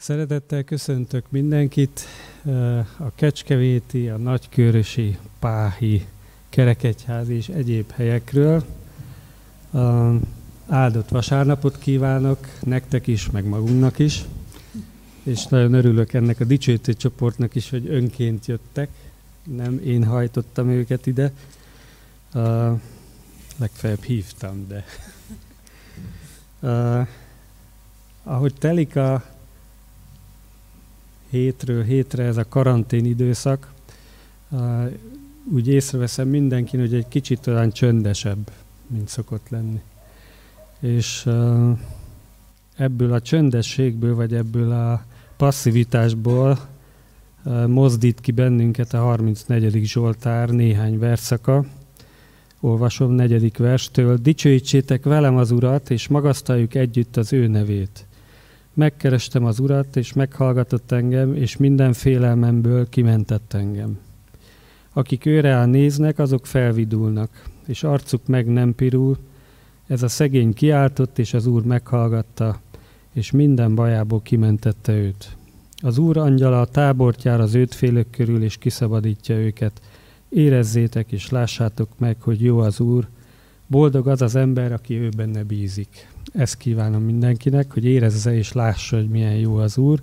Szeretettel köszöntök mindenkit a Kecskevéti, a Nagykörösi, Páhi, Kerekegyház és egyéb helyekről. Áldott vasárnapot kívánok nektek is, meg magunknak is. És nagyon örülök ennek a dicsőítő csoportnak is, hogy önként jöttek. Nem én hajtottam őket ide. Uh, legfeljebb hívtam, de... Uh, ahogy telik a hétről hétre ez a karantén időszak, úgy észreveszem mindenkin, hogy egy kicsit olyan csöndesebb, mint szokott lenni. És ebből a csöndességből, vagy ebből a passzivitásból mozdít ki bennünket a 34. Zsoltár néhány verszaka. Olvasom negyedik verstől. Dicsőítsétek velem az Urat, és magasztaljuk együtt az ő nevét. Megkerestem az Urat, és meghallgatott engem, és minden félelmemből kimentett engem. Akik őre néznek, azok felvidulnak, és arcuk meg nem pirul. Ez a szegény kiáltott, és az Úr meghallgatta, és minden bajából kimentette őt. Az Úr angyala a tábort jár az félök körül, és kiszabadítja őket. Érezzétek és lássátok meg, hogy jó az Úr, boldog az az ember, aki ő benne bízik. Ezt kívánom mindenkinek, hogy érezze és lássa, hogy milyen jó az Úr.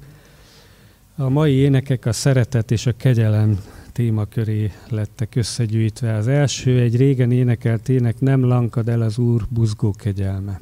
A mai énekek a szeretet és a kegyelem témaköré lettek összegyűjtve. Az első egy régen énekelt ének Nem lankad el az Úr buzgó kegyelme.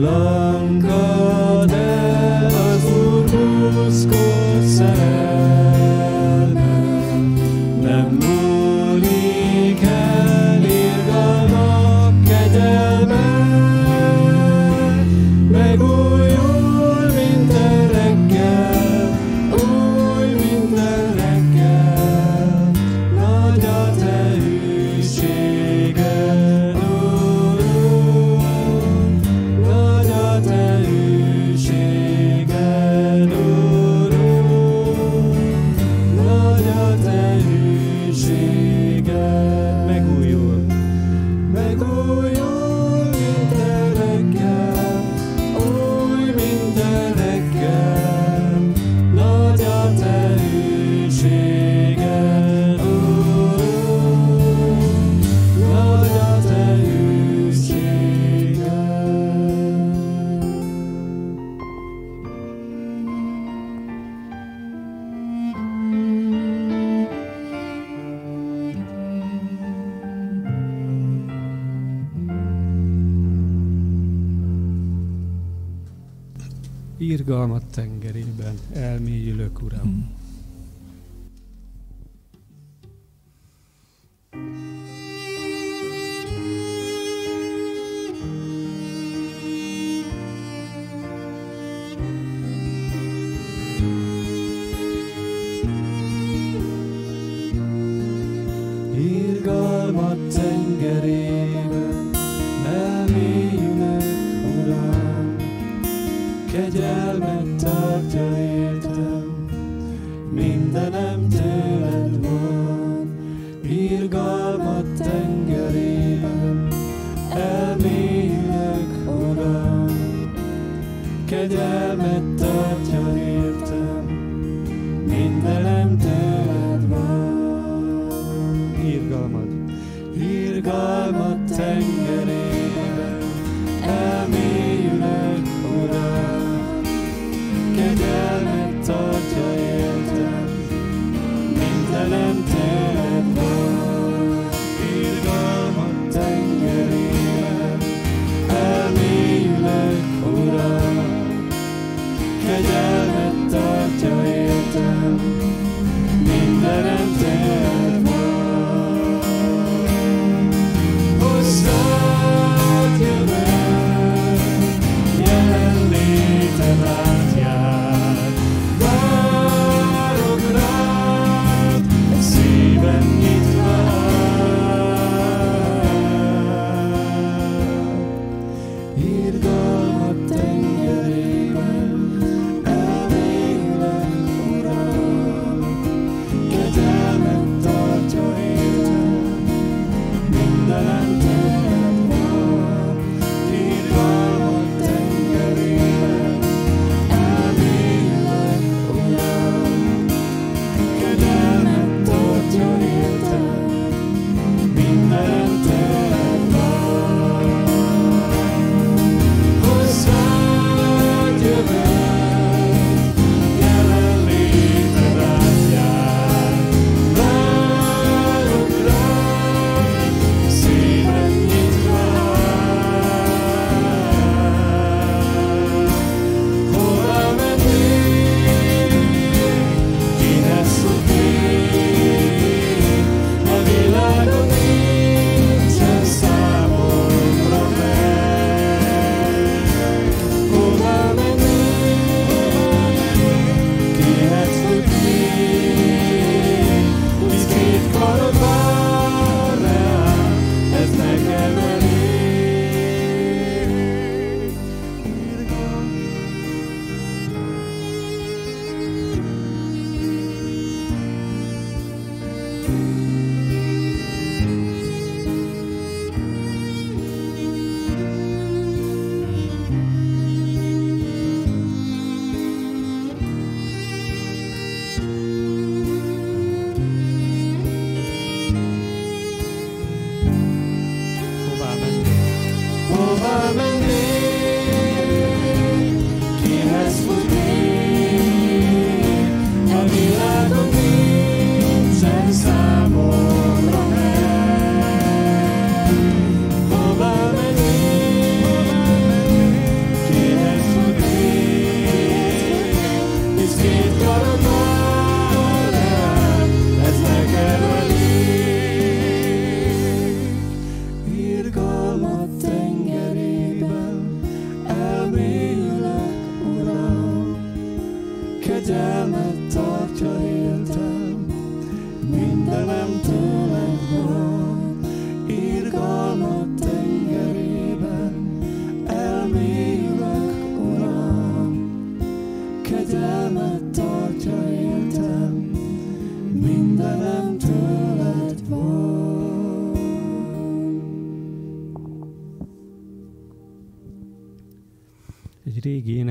love.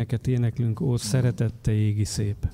Éneket éneklünk, ó szeretette égi szép.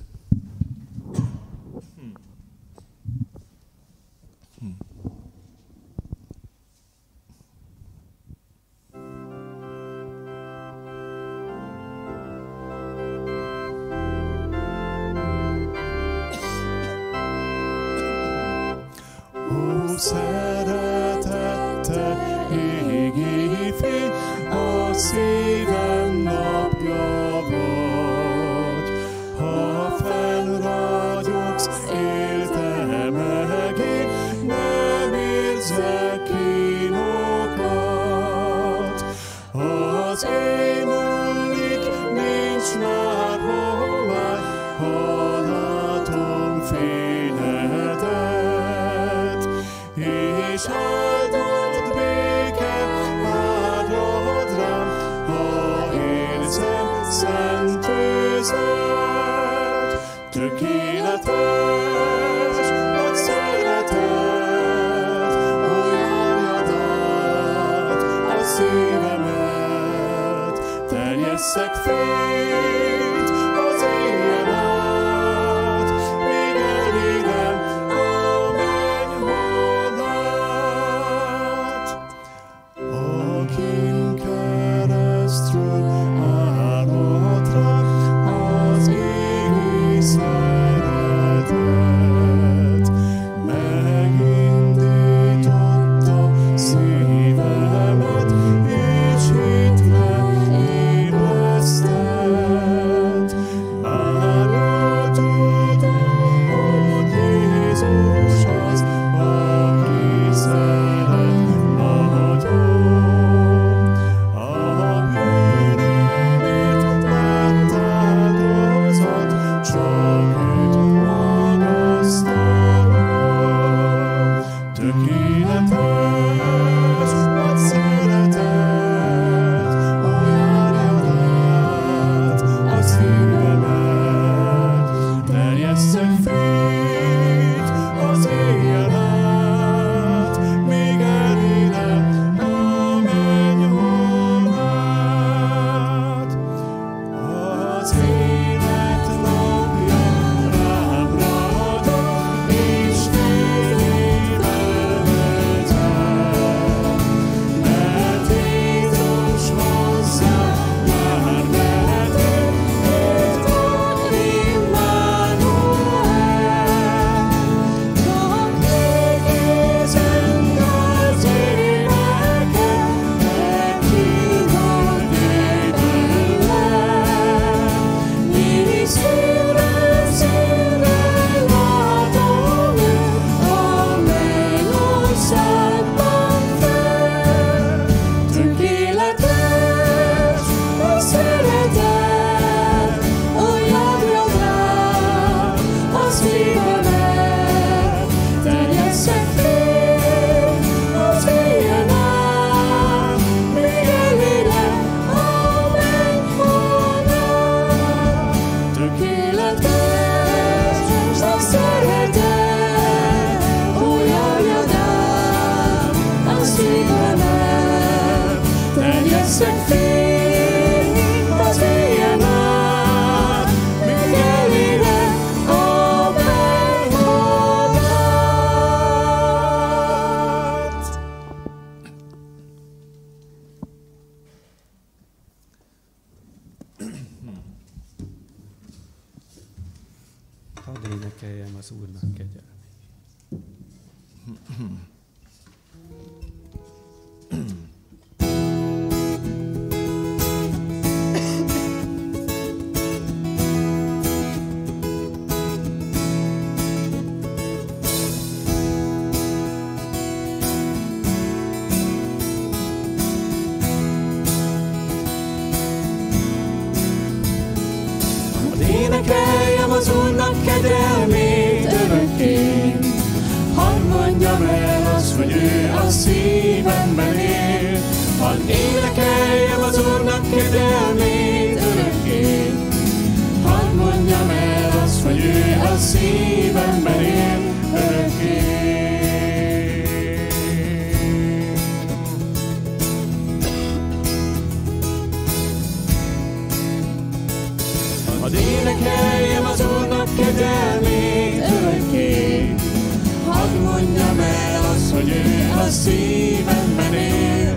Szívemben él.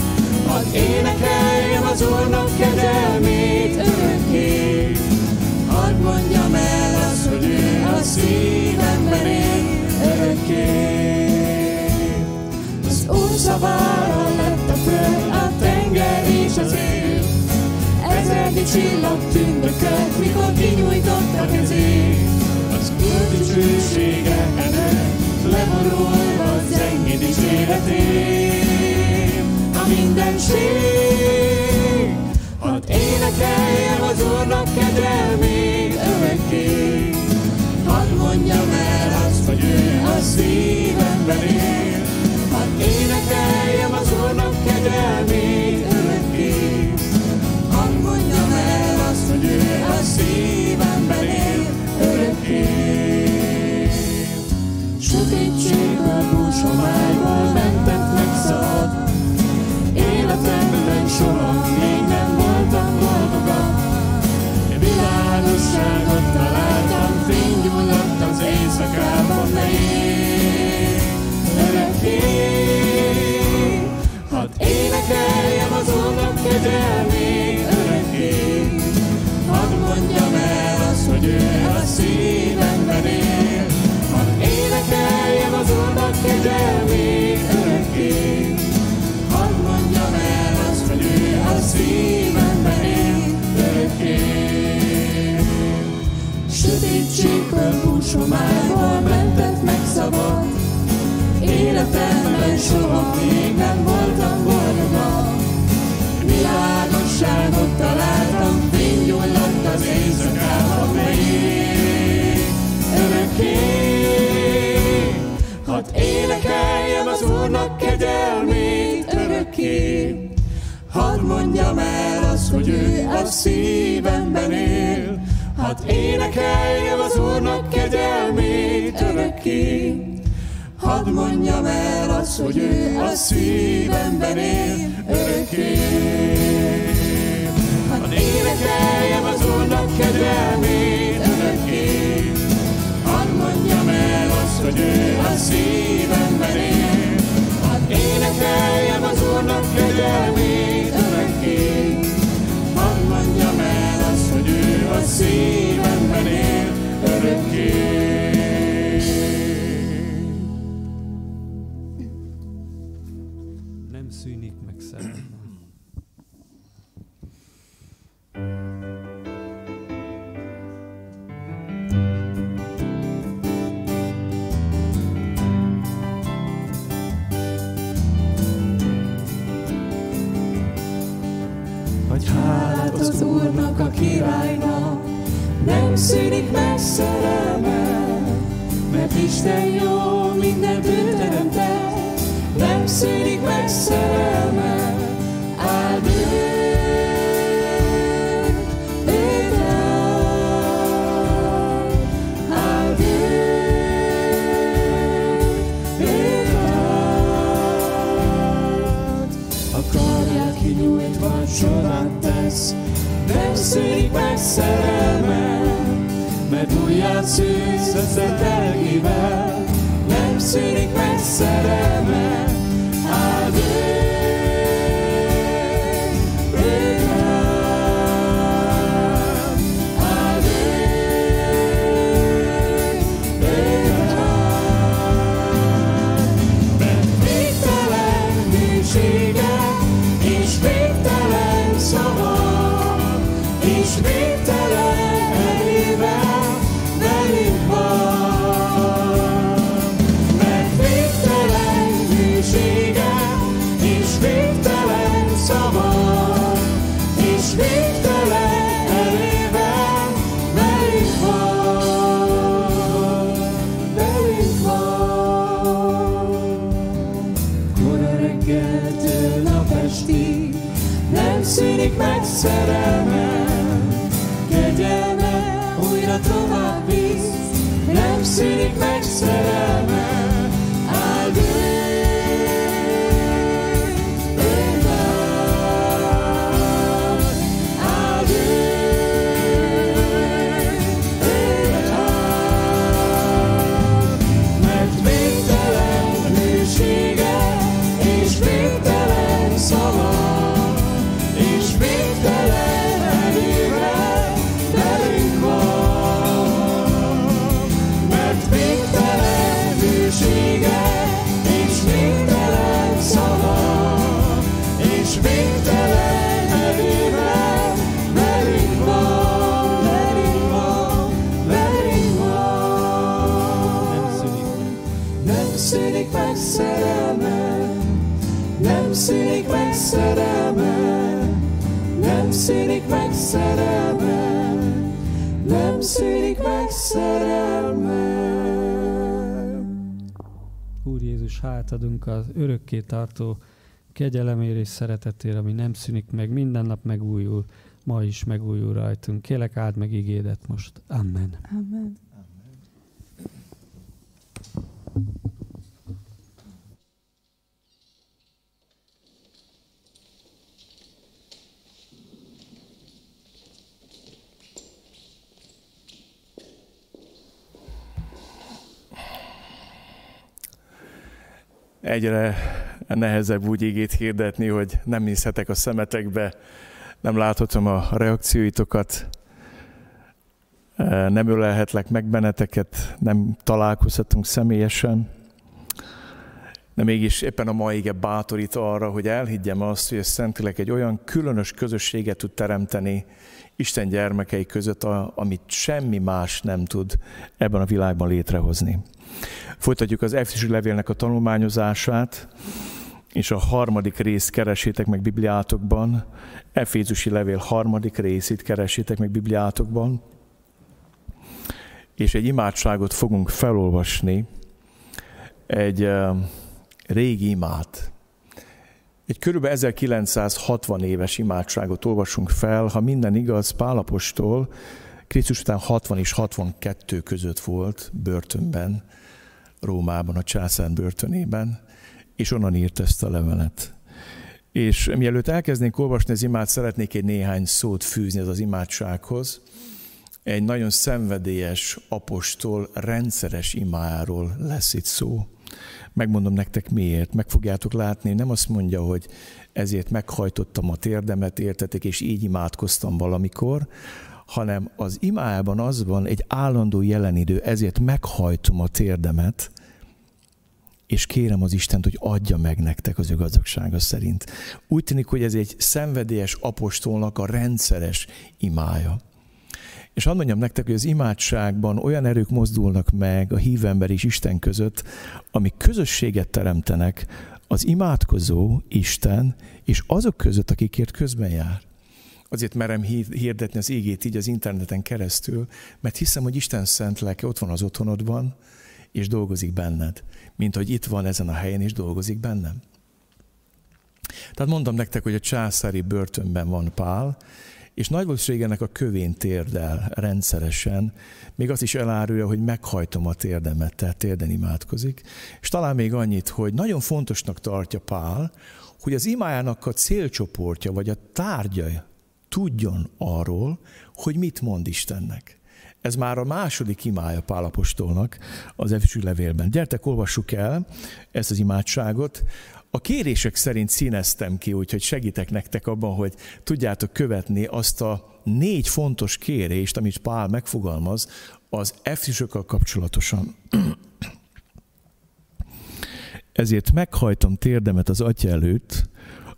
Hadd énekeljem az Úrnak kegyelmét örökké. Hadd mondjam el azt, hogy ő a szívemben él örökké. Az Úr szavára lett a föld, a tenger és az ég. Ezernyi csillag tündökött, mikor kinyújtotta kezét. Az Úr dicsősége előtt, leborulva zengi dicséretét. A mindenség, hadd énekeljem az Úrnak kegyelmét örökké. Hadd mondjam el azt, hogy ő a szívemben él. Hadd énekeljem az Úrnak kegyelmét Sötétségből, búsomájból mentett megszabad. Életemben soha még nem voltam boldogabb. Világosságot találtam, fény gyulladt az éjszakában, ne ég Úrnak kegyelmét örökké. A szívemben él örökké. Sötétségből, búsomából mentett meg szabad. Életemben soha még nem voltam boldogabb. Világosságot találtam, fénygyulladt az éjszakában még. Örökké, örökké. Hadd mondjam el azt, hogy ő a szívemben él. Hadd énekeljem az Úrnak kegyelmét örökké. Hadd mondjam el azt, hogy ő a szívemben él örökké. Hadd énekeljem az Úrnak szerelme, nem szűnik meg szerelme. Úr Jézus, hát adunk az örökké tartó kegyelemért és szeretetért, ami nem szűnik meg, minden nap megújul, ma is megújul rajtunk. Kélek áld meg igédet most. Amen. Amen. Egyre nehezebb úgy igét hirdetni, hogy nem nézhetek a szemetekbe, nem láthatom a reakcióitokat, nem ölelhetlek meg benneteket, nem találkozhatunk személyesen. De mégis éppen a mai ige bátorít arra, hogy elhiggyem azt, hogy a Szentlélek egy olyan különös közösséget tud teremteni Isten gyermekei között, amit semmi más nem tud ebben a világban létrehozni. Folytatjuk az Efézusi levélnek a tanulmányozását, és a harmadik részt keresétek meg Bibliátokban. Efézusi levél harmadik részét keresétek meg Bibliátokban. És egy imádságot fogunk felolvasni, egy régi imát. Egy körülbelül 1960 éves imádságot olvasunk fel, ha minden igaz, Pálapostól Krisztus után 60 és 62 között volt börtönben, Rómában, a császár börtönében, és onnan írt ezt a levelet. És mielőtt elkeznénk olvasni az imát, szeretnék egy néhány szót fűzni ez az imádsághoz. Egy nagyon szenvedélyes apostol rendszeres imáról lesz itt szó. Megmondom nektek miért. Meg fogjátok látni, nem azt mondja, hogy ezért meghajtottam a térdemet, értetek, és így imádkoztam valamikor, hanem az imájában az van egy állandó jelenidő, ezért meghajtom a térdemet, és kérem az Istent, hogy adja meg nektek az ő gazdagsága szerint. Úgy tűnik, hogy ez egy szenvedélyes apostolnak a rendszeres imája. És hadd mondjam nektek, hogy az imádságban olyan erők mozdulnak meg a hívember és Isten között, amik közösséget teremtenek az imádkozó Isten és azok között, akikért közben jár. Azért merem hirdetni az égét így az interneten keresztül, mert hiszem, hogy Isten szent lelke ott van az otthonodban, és dolgozik benned, mint hogy itt van ezen a helyen, és dolgozik bennem. Tehát mondom nektek, hogy a császári börtönben van Pál, és nagy valószínűleg a kövén térdel rendszeresen, még azt is elárulja, hogy meghajtom a térdemet, tehát térden imádkozik. És talán még annyit, hogy nagyon fontosnak tartja Pál, hogy az imájának a célcsoportja, vagy a tárgya tudjon arról, hogy mit mond Istennek. Ez már a második imája Pálapostolnak az Efesű levélben. Gyertek, olvassuk el ezt az imádságot. A kérések szerint színeztem ki, úgyhogy segítek nektek abban, hogy tudjátok követni azt a négy fontos kérést, amit Pál megfogalmaz az Efesüsokkal kapcsolatosan. Ezért meghajtom térdemet az Atya előtt,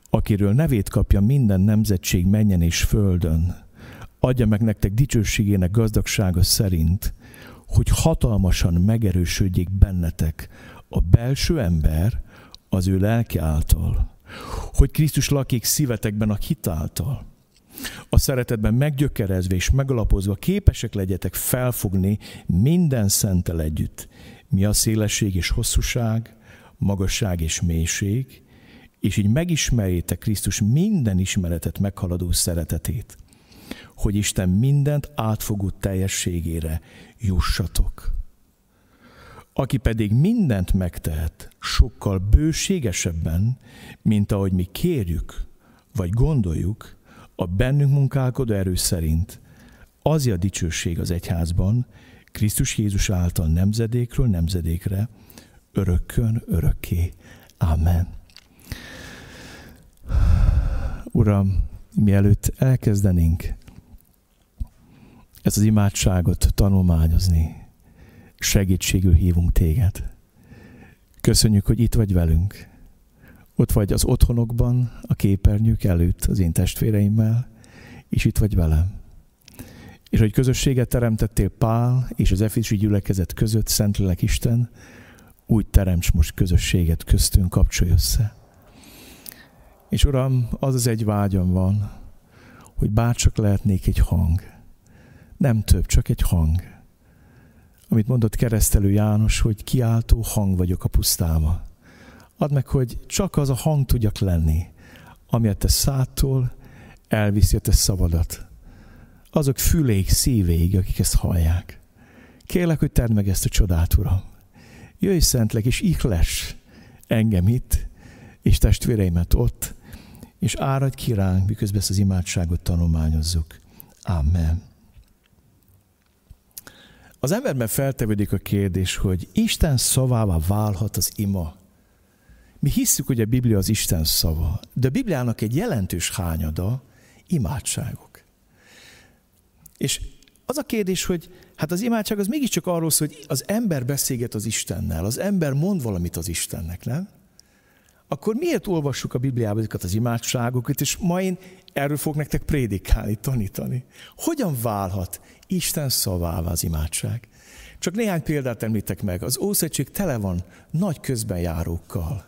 akiről nevét kapja minden nemzetség menjen és földön. Adja meg nektek dicsőségének gazdagsága szerint, hogy hatalmasan megerősödjék bennetek a belső ember az ő lelke által, hogy Krisztus lakik szívetekben a hitáltal. A szeretetben meggyökerezve és megalapozva képesek legyetek felfogni minden szentel együtt, mi a szélesség és hosszúság, magasság és mélység, és így megismerjétek Krisztus minden ismeretet meghaladó szeretetét, hogy Isten mindent átfogó teljességére jussatok. Aki pedig mindent megtehet, sokkal bőségesebben, mint ahogy mi kérjük, vagy gondoljuk, a bennünk munkálkodó erő szerint, az a dicsőség az egyházban, Krisztus Jézus által nemzedékről nemzedékre, örökkön örökké. Amen. Uram, mielőtt elkezdenénk ezt az imádságot tanulmányozni, segítségül hívunk téged. Köszönjük, hogy itt vagy velünk. Ott vagy az otthonokban, a képernyők előtt az én testvéreimmel, és itt vagy velem. És hogy közösséget teremtettél Pál és az Efési gyülekezet között, Szentlélek Isten, úgy teremts most közösséget köztünk, kapcsolj össze. És Uram, az az egy vágyam van, hogy bárcsak lehetnék egy hang. Nem több, csak egy hang. Amit mondott keresztelő János, hogy kiáltó hang vagyok a pusztába. Add meg, hogy csak az a hang tudjak lenni, ami a te szától elviszi a te szavadat. Azok füléig, szívéig, akik ezt hallják. Kérlek, hogy tedd meg ezt a csodát, Uram. Jöjj szentleg, és ihles engem itt, és testvéreimet ott, és áradj ki ránk, miközben ezt az imádságot tanulmányozzuk. Amen. Az emberben feltevődik a kérdés, hogy Isten szavává válhat az ima. Mi hisszük, hogy a Biblia az Isten szava, de a Bibliának egy jelentős hányada imádságok. És az a kérdés, hogy hát az imádság az mégiscsak arról szól, hogy az ember beszélget az Istennel, az ember mond valamit az Istennek, nem? Akkor miért olvassuk a Bibliában ezeket az imádságokat, és ma én erről fog nektek prédikálni, tanítani. Hogyan válhat Isten szavává az imádság? Csak néhány példát említek meg. Az Ószegység tele van nagy közbenjárókkal.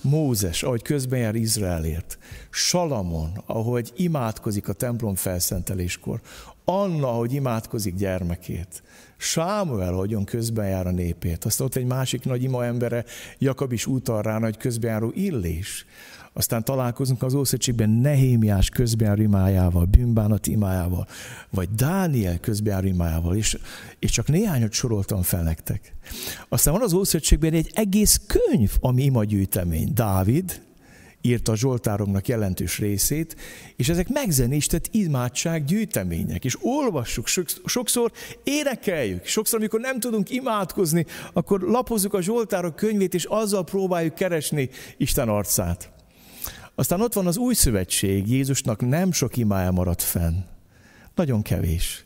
Mózes, ahogy közben jár Izraelért, Salamon, ahogy imádkozik a templom felszenteléskor, Anna, ahogy imádkozik gyermekét, Sámuel, hogyan közben jár a népét. Aztán ott egy másik nagy ima embere, Jakab is utal rá, nagy közbenjáró Illés. Aztán találkozunk az Ószövetségben Nehémiás közbenjáró imájával, bűnbánat imájával, vagy Dániel közbenjáró imájával, és, és csak néhányat soroltam fel nektek. Aztán van az Ószövetségben egy egész könyv, ami ima gyűjtemény. Dávid, írta a Zsoltáromnak jelentős részét, és ezek megzenésített imádság gyűjtemények, és olvassuk, sokszor énekeljük, sokszor, amikor nem tudunk imádkozni, akkor lapozzuk a Zsoltárok könyvét, és azzal próbáljuk keresni Isten arcát. Aztán ott van az új szövetség, Jézusnak nem sok imája maradt fenn. Nagyon kevés.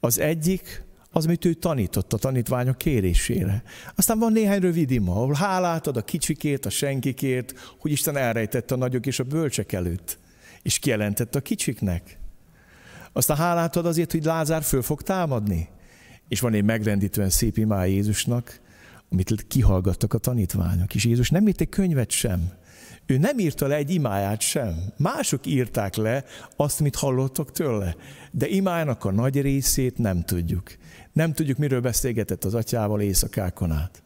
Az egyik az, amit ő tanított a tanítványok kérésére. Aztán van néhány rövid ima, ahol hálát ad a kicsikért, a senkikért, hogy Isten elrejtette a nagyok és a bölcsek előtt, és kijelentette a kicsiknek. Aztán hálát ad azért, hogy Lázár föl fog támadni. És van egy megrendítően szép imája Jézusnak, amit kihallgattak a tanítványok. És Jézus nem írt egy könyvet sem. Ő nem írta le egy imáját sem. Mások írták le azt, amit hallottak tőle. De imájának a nagy részét nem tudjuk. Nem tudjuk, miről beszélgetett az atyával éjszakákon át.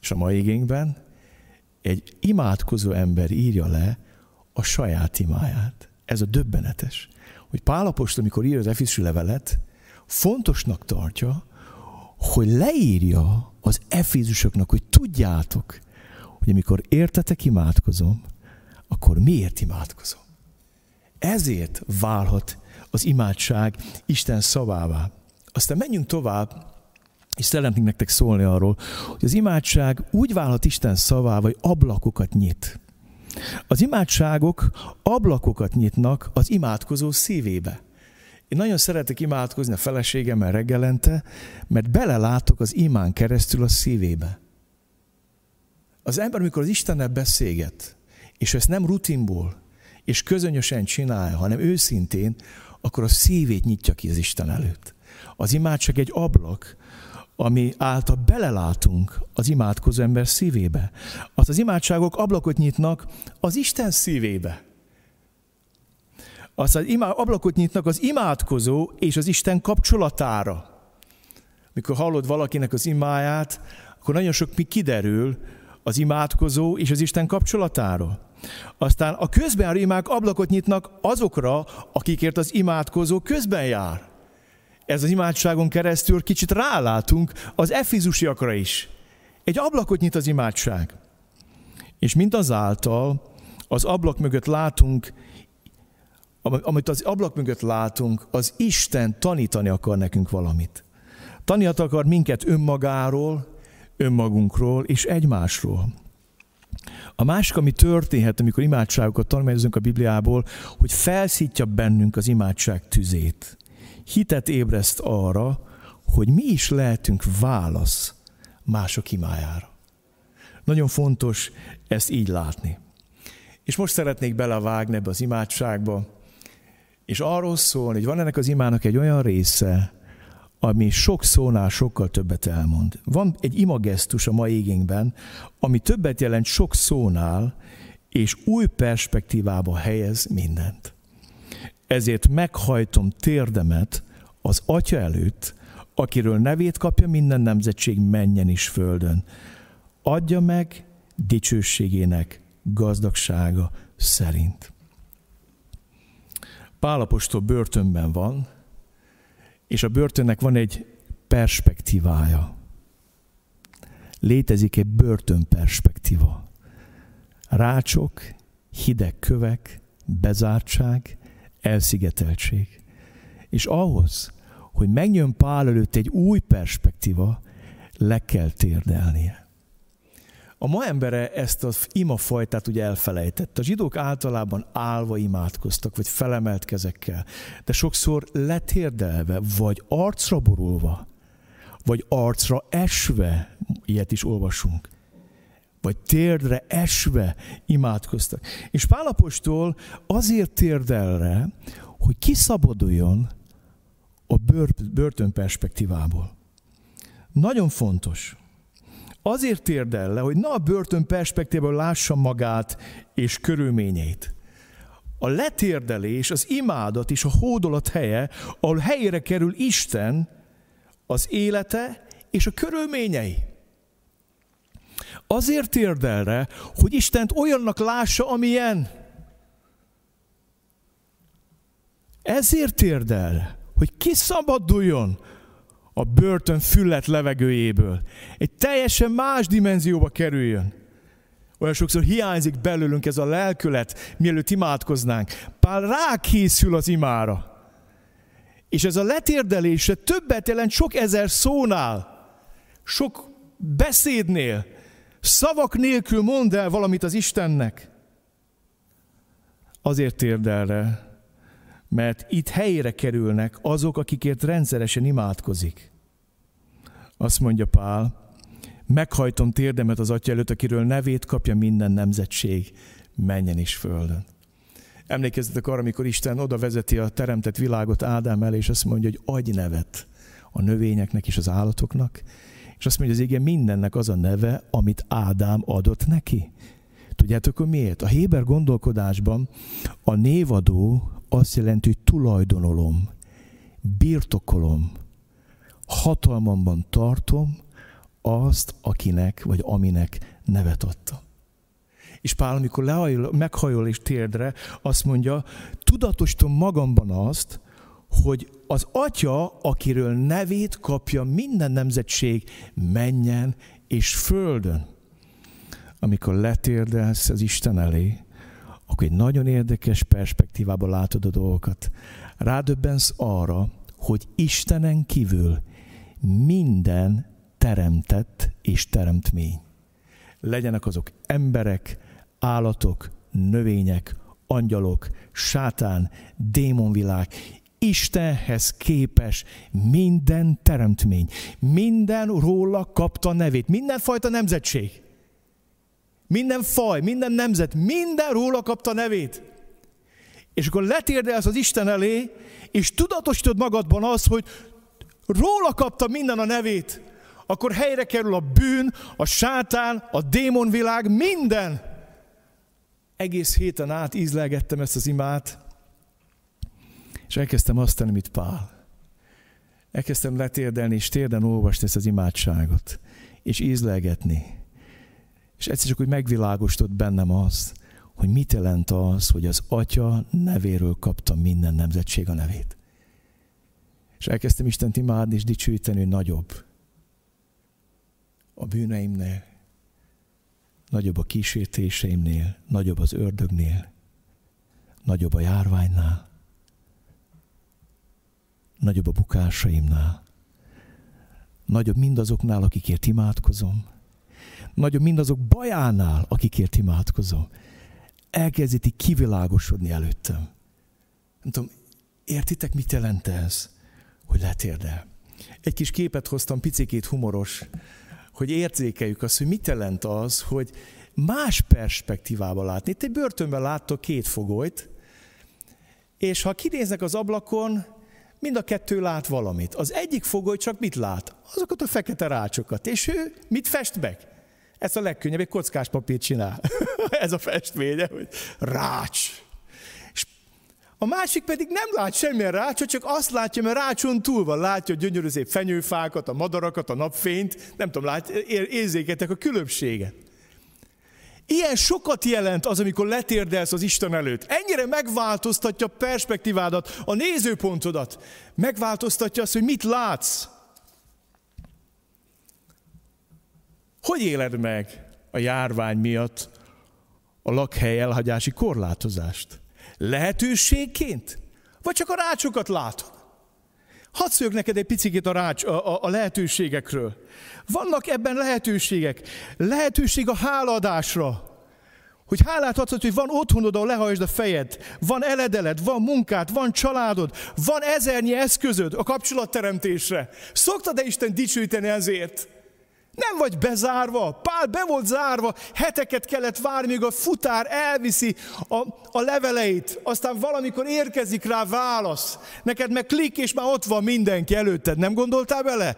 És a mai igényben egy imádkozó ember írja le a saját imáját. Ez a döbbenetes. Hogy Pálapostól, amikor ír az Efisű levelet, fontosnak tartja, hogy leírja az efézusoknak, hogy tudjátok, hogy amikor értetek imádkozom, akkor miért imádkozom? Ezért válhat az imádság Isten szavává. Aztán menjünk tovább, és szeretnénk nektek szólni arról, hogy az imádság úgy válhat Isten szavá, vagy ablakokat nyit. Az imádságok ablakokat nyitnak az imádkozó szívébe. Én nagyon szeretek imádkozni a feleségemmel reggelente, mert belelátok az imán keresztül a szívébe. Az ember, amikor az Istennel beszélget, és ezt nem rutinból, és közönösen csinálja, hanem őszintén, akkor a szívét nyitja ki az Isten előtt. Az imádság egy ablak, ami által belelátunk az imádkozó ember szívébe. Az az imádságok ablakot nyitnak az Isten szívébe. Az az imá, ablakot nyitnak az imádkozó és az Isten kapcsolatára. Mikor hallod valakinek az imáját, akkor nagyon sok mi kiderül az imádkozó és az Isten kapcsolatáról. Aztán a közbenjáró imák ablakot nyitnak azokra, akikért az imádkozó közben jár. Ez az imádságon keresztül kicsit rálátunk az efizusiakra is. Egy ablakot nyit az imádság. És mindazáltal az ablak mögött látunk, amit az ablak mögött látunk, az Isten tanítani akar nekünk valamit. Tanítani akar minket önmagáról, önmagunkról és egymásról. A másik, ami történhet, amikor imádságokat tanulmányozunk a Bibliából, hogy felszítja bennünk az imádság tüzét. Hitet ébreszt arra, hogy mi is lehetünk válasz mások imájára. Nagyon fontos ezt így látni. És most szeretnék belevágni ebbe az imádságba, és arról szólni, hogy van ennek az imának egy olyan része, ami sok szónál sokkal többet elmond. Van egy imagesztus a mai égénkben, ami többet jelent sok szónál, és új perspektívába helyez mindent. Ezért meghajtom térdemet az Atya előtt, akiről nevét kapja minden nemzetség menjen is földön. Adja meg dicsőségének gazdagsága szerint. Pálapostól börtönben van, és a börtönnek van egy perspektívája. Létezik egy börtön perspektíva. Rácsok, hideg kövek, bezártság, elszigeteltség. És ahhoz, hogy megjön Pál előtt egy új perspektíva, le kell térdelnie. A ma embere ezt az imafajtát ugye elfelejtett. A zsidók általában állva imádkoztak, vagy felemelt kezekkel, de sokszor letérdelve, vagy arcra borulva, vagy arcra esve, ilyet is olvasunk, vagy térdre esve imádkoztak. És Pálapostól azért térdelre, hogy kiszabaduljon a börtön perspektívából. Nagyon fontos. Azért térdel le, hogy na a börtön perspektívával lássa magát és körülményeit. A letérdelés, az imádat és a hódolat helye, ahol helyére kerül Isten, az élete és a körülményei. Azért térdelre, hogy Istent olyannak lássa, amilyen. Ezért térdel, hogy kiszabaduljon a börtön füllet levegőjéből. Egy teljesen más dimenzióba kerüljön. Olyan sokszor hiányzik belőlünk ez a lelkület, mielőtt imádkoznánk. Pál rákészül az imára. És ez a letérdelése többet jelent sok ezer szónál, sok beszédnél, szavak nélkül mond el valamit az Istennek. Azért térdelre, mert itt helyére kerülnek azok, akikért rendszeresen imádkozik. Azt mondja Pál, meghajtom térdemet az atya előtt, akiről nevét kapja minden nemzetség, menjen is földön. Emlékezzetek arra, amikor Isten oda vezeti a teremtett világot Ádám elé, és azt mondja, hogy adj nevet a növényeknek és az állatoknak, és azt mondja, az igen mindennek az a neve, amit Ádám adott neki. Tudjátok, hogy miért? A Héber gondolkodásban a névadó azt jelenti, hogy tulajdonolom, birtokolom, hatalmamban tartom azt, akinek vagy aminek nevet adtam. És Pál, amikor lehajol, meghajol és térdre, azt mondja, tudatosítom magamban azt, hogy az atya, akiről nevét kapja minden nemzetség, menjen és földön. Amikor letérdelsz az Isten elé, akkor egy nagyon érdekes perspektívában látod a dolgokat. Rádöbbensz arra, hogy Istenen kívül minden teremtett és teremtmény. Legyenek azok emberek, állatok, növények, angyalok, sátán, démonvilág, Istenhez képes minden teremtmény. Minden róla kapta nevét. Mindenfajta nemzetség. Minden faj, minden nemzet, minden róla kapta nevét. És akkor letérdelsz az Isten elé, és tudatosítod magadban az, hogy róla kapta minden a nevét, akkor helyre kerül a bűn, a sátán, a démonvilág, minden. Egész héten át ízlelgettem ezt az imát, és elkezdtem azt tenni, mit Pál. Elkezdtem letérdelni, és térden olvasni ezt az imádságot, és ízlelgetni. És egyszer csak úgy megvilágostott bennem az, hogy mit jelent az, hogy az Atya nevéről kapta minden nemzetség a nevét. És elkezdtem Istent imádni és dicsőíteni, hogy nagyobb a bűneimnél, nagyobb a kísértéseimnél, nagyobb az ördögnél, nagyobb a járványnál, nagyobb a bukásaimnál, nagyobb mindazoknál, akikért imádkozom, nagyobb mindazok bajánál, akikért imádkozom. Elkezdíti kivilágosodni előttem. Nem tudom, értitek, mit jelent ez, hogy letérdel? Egy kis képet hoztam, picikét humoros, hogy érzékeljük azt, hogy mit jelent az, hogy más perspektívába látni. Itt egy börtönben láttok két fogolyt, és ha kinéznek az ablakon, mind a kettő lát valamit. Az egyik fogoly csak mit lát? Azokat a fekete rácsokat. És ő mit fest meg? Ez a legkönnyebb, egy kockás papírt csinál. Ez a festménye, hogy rács. És a másik pedig nem lát semmilyen rácsot, csak azt látja, mert rácson túl van. Látja a gyönyörű szép fenyőfákat, a madarakat, a napfényt. Nem tudom, lát, érzéketek a különbséget. Ilyen sokat jelent az, amikor letérdelsz az Isten előtt. Ennyire megváltoztatja a perspektívádat, a nézőpontodat. Megváltoztatja azt, hogy mit látsz. Hogy éled meg a járvány miatt a lakhely elhagyási korlátozást? Lehetőségként? Vagy csak a rácsokat látod? Hadd szők neked egy picit a, rács, a, a, a lehetőségekről. Vannak ebben lehetőségek. Lehetőség a háladásra. Hogy hálát adsz, hogy van otthonod, ahol lehajtsd a fejed, van eledeled, van munkát, van családod, van ezernyi eszközöd a kapcsolatteremtésre. Szoktad-e Isten dicsőíteni ezért? Nem vagy bezárva, Pál be volt zárva, heteket kellett várni, míg a futár elviszi a, a leveleit, aztán valamikor érkezik rá válasz. Neked meg klik, és már ott van mindenki előtted. Nem gondoltál bele?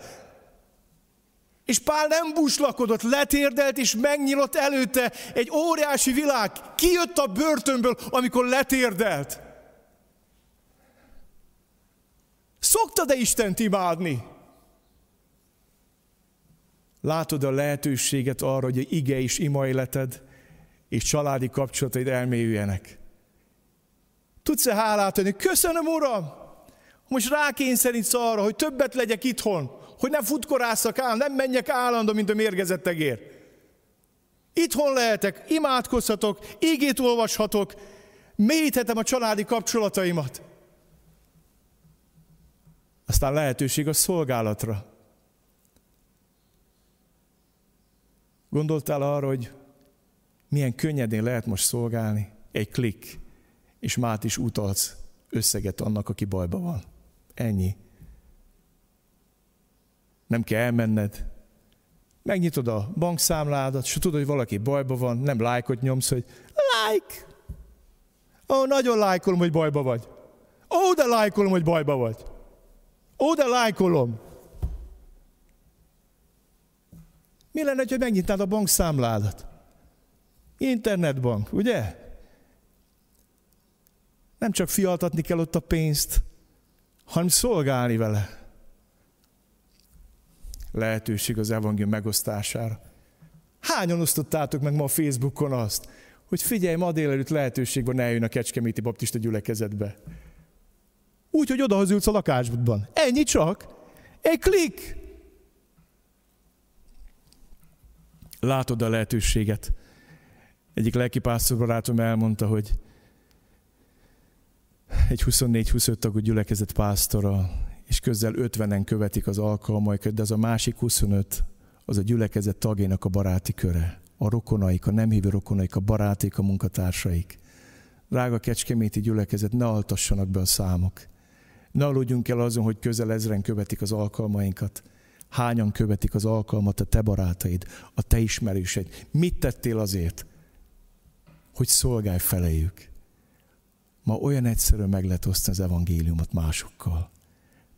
És Pál nem buslakodott, letérdelt, és megnyílott előtte egy óriási világ. Ki jött a börtönből, amikor letérdelt? Szoktad-e Istent imádni? Látod a lehetőséget arra, hogy egy ige és ima életed és családi kapcsolataid elmélyüljenek. Tudsz-e hálát adni? Köszönöm, Uram! Most rákényszerítsz arra, hogy többet legyek itthon, hogy nem futkorásszak áll, nem menjek állandó, mint a mérgezett tegér. Itthon lehetek, imádkozhatok, ígét olvashatok, mélyíthetem a családi kapcsolataimat. Aztán lehetőség a szolgálatra. Gondoltál arra, hogy milyen könnyedén lehet most szolgálni? Egy klik, és mát is utalsz összeget annak, aki bajban van. Ennyi. Nem kell elmenned. Megnyitod a bankszámládat, és tudod, hogy valaki bajban van, nem lájkot nyomsz, hogy like. Ó, oh, nagyon lájkolom, hogy bajba vagy. Ó, de lájkolom, hogy bajba vagy. Ó, de lájkolom. Mi lenne, ha megnyitnád a bankszámládat? Internetbank, ugye? Nem csak fialtatni kell ott a pénzt, hanem szolgálni vele. Lehetőség az evangélium megosztására. Hányan osztottátok meg ma a Facebookon azt, hogy figyelj, ma délelőtt lehetőség van eljön a Kecskeméti Baptista gyülekezetbe. Úgy, hogy odahazülsz a lakásodban. Ennyi csak. Egy klik. Látod a lehetőséget. Egyik lelkipásztor barátom elmondta, hogy egy 24-25 tagú gyülekezet pásztora, és közel 50-en követik az alkalmaikat, de az a másik 25, az a gyülekezet tagjának a baráti köre. A rokonaik, a nem hívő rokonaik, a barátik, a munkatársaik. Drága kecskeméti gyülekezet, ne altassanak be a számok. Ne aludjunk el azon, hogy közel ezren követik az alkalmainkat. Hányan követik az alkalmat a te barátaid, a te ismerőseid? Mit tettél azért, hogy szolgálj felejük? Ma olyan egyszerűen meg lehet osztani az evangéliumot másokkal.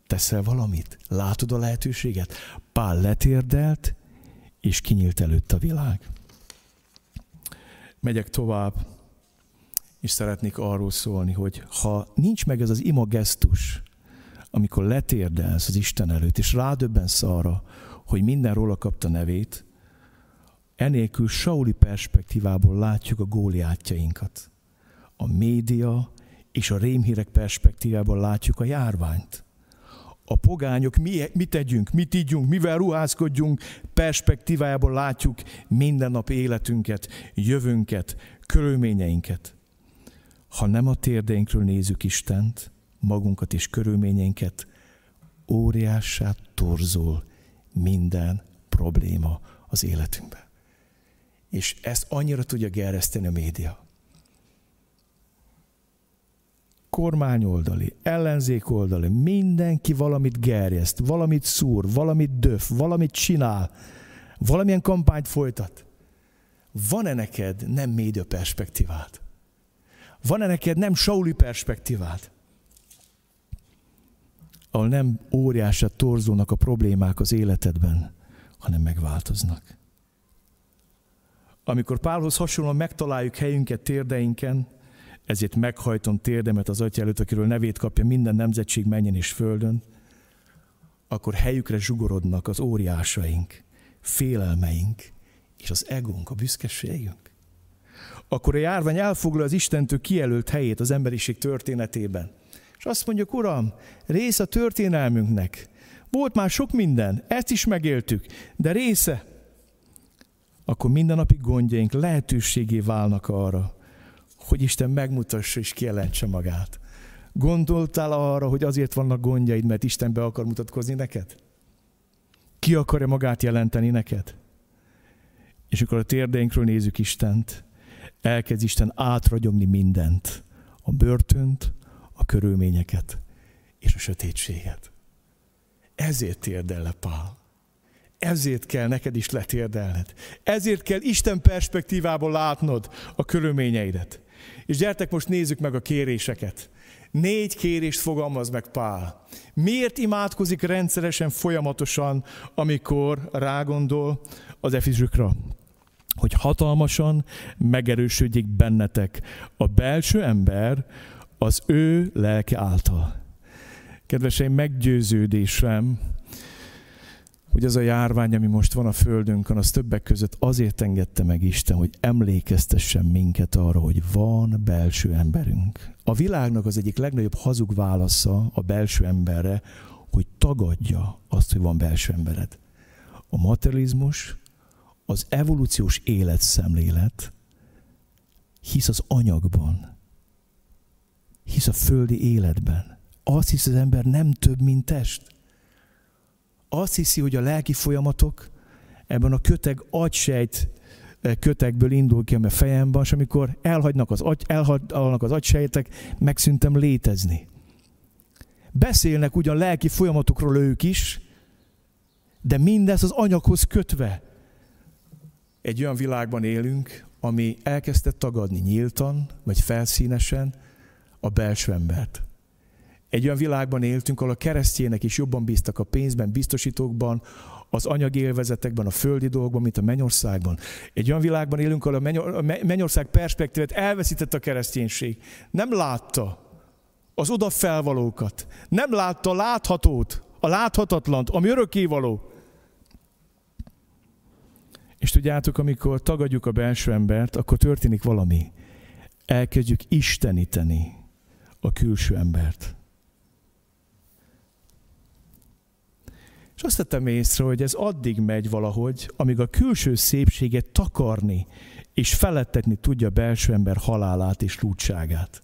Teszel valamit? Látod a lehetőséget? Pál letérdelt, és kinyílt előtt a világ. Megyek tovább, és szeretnék arról szólni, hogy ha nincs meg ez az ima gesztus, amikor letérdelsz az Isten előtt, és rádöbbensz arra, hogy minden róla kapta nevét, Enélkül Sauli perspektívából látjuk a góliátjainkat. A média és a rémhírek perspektívából látjuk a járványt. A pogányok mi, mit tegyünk, mit ígyunk, mivel ruházkodjunk, perspektívájából látjuk mindennapi életünket, jövőnket, körülményeinket. Ha nem a térdeinkről nézzük Istent, magunkat és körülményeinket, óriássá torzul minden probléma az életünkben. És ezt annyira tudja gerjeszteni a média. Kormányoldali, ellenzék oldali, mindenki valamit gerjeszt, valamit szúr, valamit döf, valamit csinál, valamilyen kampányt folytat. Van-e neked nem média perspektívád? Van-e neked nem Sauli perspektívád? Ahol nem óriásat torzulnak a problémák az életedben, hanem megváltoznak. Amikor Pálhoz hasonlóan megtaláljuk helyünket térdeinken, ezért meghajtom térdemet az Atya előtt, akiről nevét kapja minden nemzetség menjen és földön, akkor helyükre zsugorodnak az óriásaink, félelmeink és az egónk, a büszkeségünk. Akkor a járvány elfoglal az Istentől kijelölt helyét az emberiség történetében. És azt mondjuk, Uram, rész a történelmünknek. Volt már sok minden, ezt is megéltük, de része akkor mindennapi gondjaink lehetőségé válnak arra, hogy Isten megmutassa és kijelentse magát. Gondoltál arra, hogy azért vannak gondjaid, mert Isten be akar mutatkozni neked? Ki akarja magát jelenteni neked? És akkor a térdeinkről nézzük Istent, elkezd Isten átragyomni mindent. A börtönt, körülményeket és a sötétséget. Ezért térdel le Pál. Ezért kell neked is letérdelned. Ezért kell Isten perspektívából látnod a körülményeidet. És gyertek most nézzük meg a kéréseket. Négy kérést fogalmaz meg Pál. Miért imádkozik rendszeresen, folyamatosan, amikor rágondol az efizsükra? Hogy hatalmasan megerősödjék bennetek a belső ember az ő lelke által. Kedveseim, meggyőződésem, hogy az a járvány, ami most van a Földünkön, az többek között azért engedte meg Isten, hogy emlékeztessen minket arra, hogy van belső emberünk. A világnak az egyik legnagyobb hazug válasza a belső emberre, hogy tagadja azt, hogy van belső embered. A materializmus, az evolúciós életszemlélet hisz az anyagban, hisz a földi életben. Azt hisz az ember nem több, mint test azt hiszi, hogy a lelki folyamatok ebben a köteg agysejt eh, kötegből indul ki a fejemben, és amikor elhagynak az, agy, elhagynak az agysejtek, megszűntem létezni. Beszélnek ugyan lelki folyamatokról ők is, de mindez az anyaghoz kötve. Egy olyan világban élünk, ami elkezdte tagadni nyíltan, vagy felszínesen a belső embert. Egy olyan világban éltünk, ahol a keresztjének is jobban bíztak a pénzben, biztosítókban, az anyagi élvezetekben, a földi dolgokban, mint a mennyországban. Egy olyan világban élünk, ahol a mennyország perspektívát elveszített a kereszténység. Nem látta az oda. Nem látta a láthatót, a láthatatlant, ami örökkévaló. És tudjátok, amikor tagadjuk a belső embert, akkor történik valami. Elkezdjük isteníteni a külső embert. És azt tettem észre, hogy ez addig megy valahogy, amíg a külső szépséget takarni és felettetni tudja a belső ember halálát és lútságát.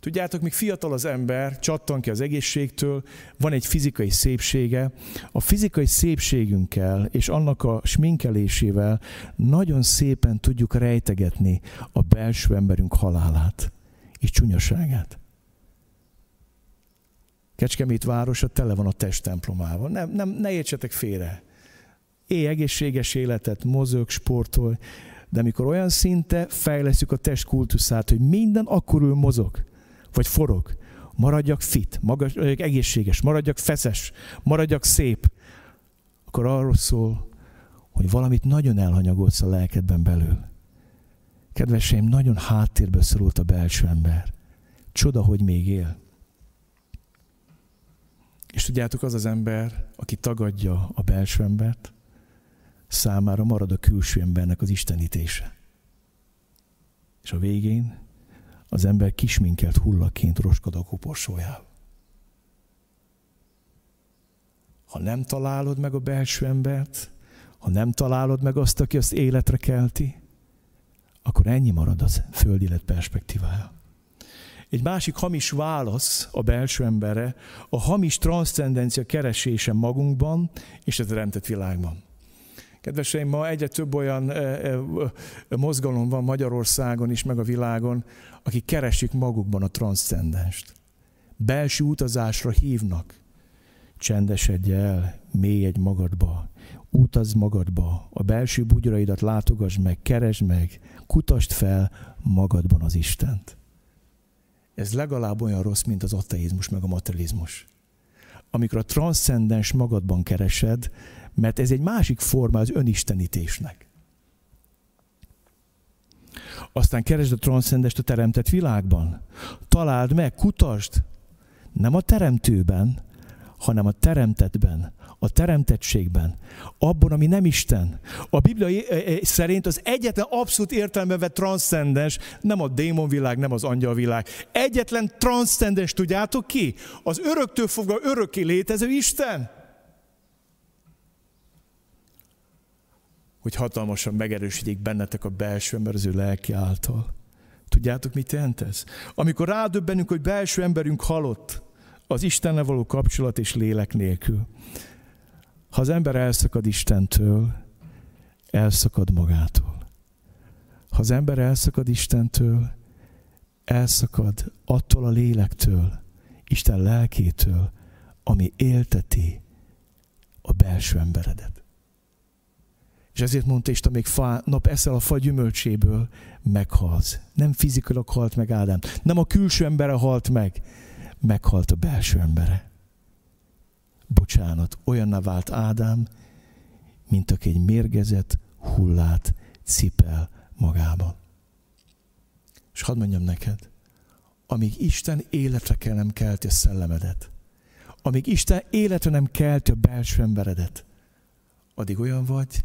Tudjátok, míg fiatal az ember, csattan ki az egészségtől, van egy fizikai szépsége. A fizikai szépségünkkel és annak a sminkelésével nagyon szépen tudjuk rejtegetni a belső emberünk halálát és csúnyaságát. Kecskemét városa tele van a test templomával. Nem, nem, ne értsetek félre. Élj egészséges életet, mozog, sportol, de amikor olyan szinte fejlesztjük a test kultuszát, hogy minden akkor ül mozog, vagy forog, maradjak fit, maradjak egészséges, maradjak feszes, maradjak szép, akkor arról szól, hogy valamit nagyon elhanyagolsz a lelkedben belül. Kedveseim, nagyon háttérbe szorult a belső ember. Csoda, hogy még él. És tudjátok, az az ember, aki tagadja a belső embert, számára marad a külső embernek az istenítése. És a végén az ember kisminkelt hullaként roskad a koporsójával. Ha nem találod meg a belső embert, ha nem találod meg azt, aki azt életre kelti, akkor ennyi marad az földi élet perspektívája. Egy másik hamis válasz a belső emberre, a hamis transzcendencia keresése magunkban és a teremtett világban. Kedveseim, ma egyre több olyan mozgalom van Magyarországon is, meg a világon, akik keresik magukban a transzcendenst. Belső utazásra hívnak. Csendesedj el, egy magadba, utazz magadba, a belső bugyraidat látogass meg, keresd meg, kutasd fel magadban az Istent. Ez legalább olyan rossz, mint az ateizmus meg a materializmus. Amikor a transzcendens magadban keresed, mert ez egy másik forma az önistenítésnek. Aztán keresd a transzcendest a teremtett világban. Találd meg, kutasd. Nem a teremtőben, hanem a teremtetben, a teremtettségben, abban, ami nem Isten. A Biblia szerint az egyetlen abszolút értelemben vett transzcendens, nem a démonvilág, nem az angyalvilág. Egyetlen transzcendens, tudjátok ki? Az öröktől fogva örökké létező Isten. Hogy hatalmasan megerősítik bennetek a belső ember az ő lelki által. Tudjátok, mit jelent ez? Amikor rádöbbenünk, hogy belső emberünk halott, az Istennel való kapcsolat és lélek nélkül. Ha az ember elszakad Istentől, elszakad magától. Ha az ember elszakad Istentől, elszakad attól a lélektől, Isten lelkétől, ami élteti a belső emberedet. És ezért mondta Isten, még fa, nap eszel a fa gyümölcséből, meghalsz. Nem fizikailag halt meg Ádám. Nem a külső embere halt meg, meghalt a belső embere. Bocsánat, olyanná vált Ádám, mint aki egy mérgezett hullát cipel magában. És hadd mondjam neked, amíg Isten életre kell nem kelti a szellemedet, amíg Isten életre nem kelti a belső emberedet, addig olyan vagy,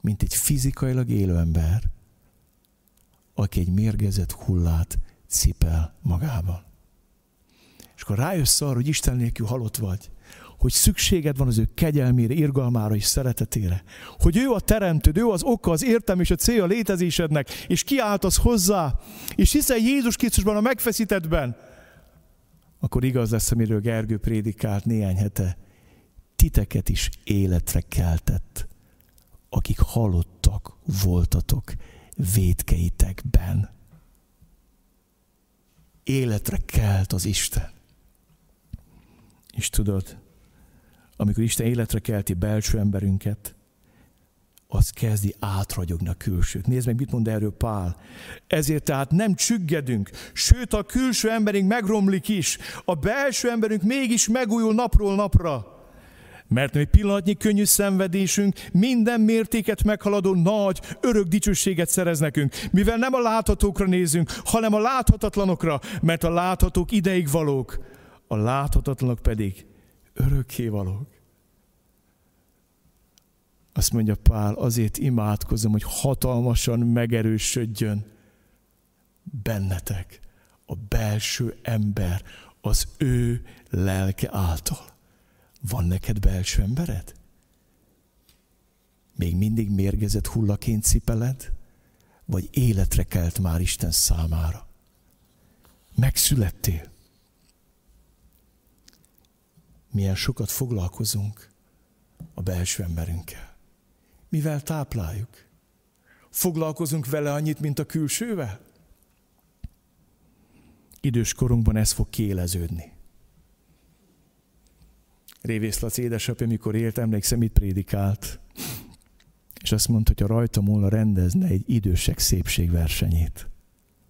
mint egy fizikailag élő ember, aki egy mérgezett hullát cipel magában. És akkor rájössz arra, hogy Isten nélkül halott vagy, hogy szükséged van az ő kegyelmére, irgalmára és szeretetére. Hogy ő a teremtőd, ő az oka, az értem és a célja létezésednek, és kiáltasz hozzá, és hiszel Jézus Krisztusban a megfeszítetben, akkor igaz lesz, amiről Gergő prédikált néhány hete. Titeket is életre keltett, akik halottak voltatok védkeitekben. Életre kelt az Isten. És tudod, amikor Isten életre kelti belső emberünket, az kezdi átragyogni a külsőt. Nézd meg, mit mond erről Pál. Ezért tehát nem csüggedünk, sőt a külső emberünk megromlik is, a belső emberünk mégis megújul napról napra. Mert egy pillanatnyi könnyű szenvedésünk minden mértéket meghaladó nagy, örök dicsőséget szerez nekünk. Mivel nem a láthatókra nézünk, hanem a láthatatlanokra, mert a láthatók ideig valók, a láthatatlanok pedig örökké valók. Azt mondja Pál, azért imádkozom, hogy hatalmasan megerősödjön bennetek a belső ember az ő lelke által. Van neked belső embered? Még mindig mérgezett hullaként cipeled? Vagy életre kelt már Isten számára? Megszülettél? Milyen sokat foglalkozunk a belső emberünkkel. Mivel tápláljuk? Foglalkozunk vele annyit, mint a külsővel? Idős korunkban ez fog kiéleződni. Révész Laci édesapja, mikor élt, emlékszem, mit prédikált. És azt mondta, hogy a rajta volna rendezne egy idősek szépségversenyét.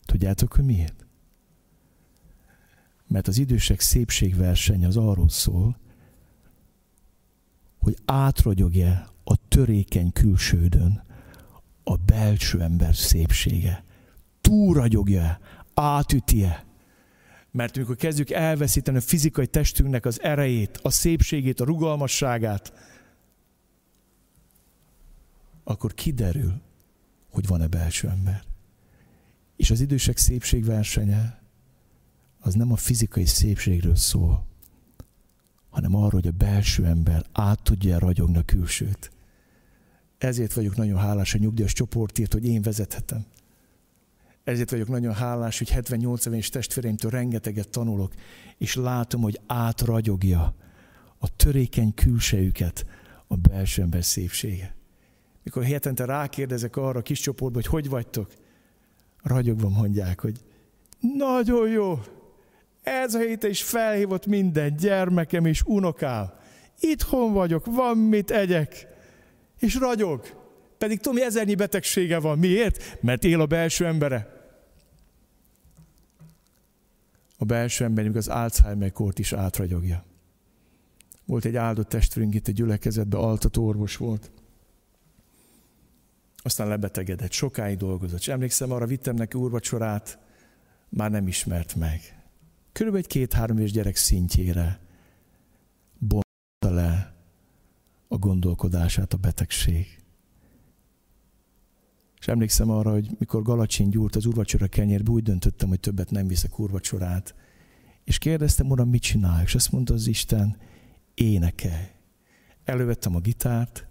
Tudjátok, hogy miért? Mert az idősek szépségverseny az arról szól, hogy átragyogja a törékeny külsődön a belső ember szépsége. Túragyogja, átütje. Mert amikor kezdjük elveszíteni a fizikai testünknek az erejét, a szépségét, a rugalmasságát, akkor kiderül, hogy van-e belső ember. És az idősek szépségversenye az nem a fizikai szépségről szól, hanem arról, hogy a belső ember át tudja ragyogni a külsőt. Ezért vagyok nagyon hálás a nyugdíjas csoportért, hogy én vezethetem. Ezért vagyok nagyon hálás, hogy 78 éves testvéreimtől rengeteget tanulok, és látom, hogy átragyogja a törékeny külsejüket a belső ember szépsége. Mikor hetente rákérdezek arra a kis csoportba, hogy hogy vagytok, ragyogva mondják, hogy nagyon jó, ez a héten is felhívott minden gyermekem és unokám. Itthon vagyok, van mit egyek, és ragyog. Pedig Tomi ezernyi betegsége van. Miért? Mert él a belső embere. A belső emberünk az Alzheimer-kort is átragyogja. Volt egy áldott testvérünk itt egy gyülekezetben, altató orvos volt. Aztán lebetegedett, sokáig dolgozott. És emlékszem, arra vittem neki úrvacsorát, már nem ismert meg. Körülbelül egy két-három éves gyerek szintjére bonta le a gondolkodását a betegség. És emlékszem arra, hogy mikor Galacsin gyúrt az urvacsora kenyérbe, úgy döntöttem, hogy többet nem viszek urvacsorát. És kérdeztem, uram, mit csinálj? És azt mondta az Isten, énekelj. Elővettem a gitárt,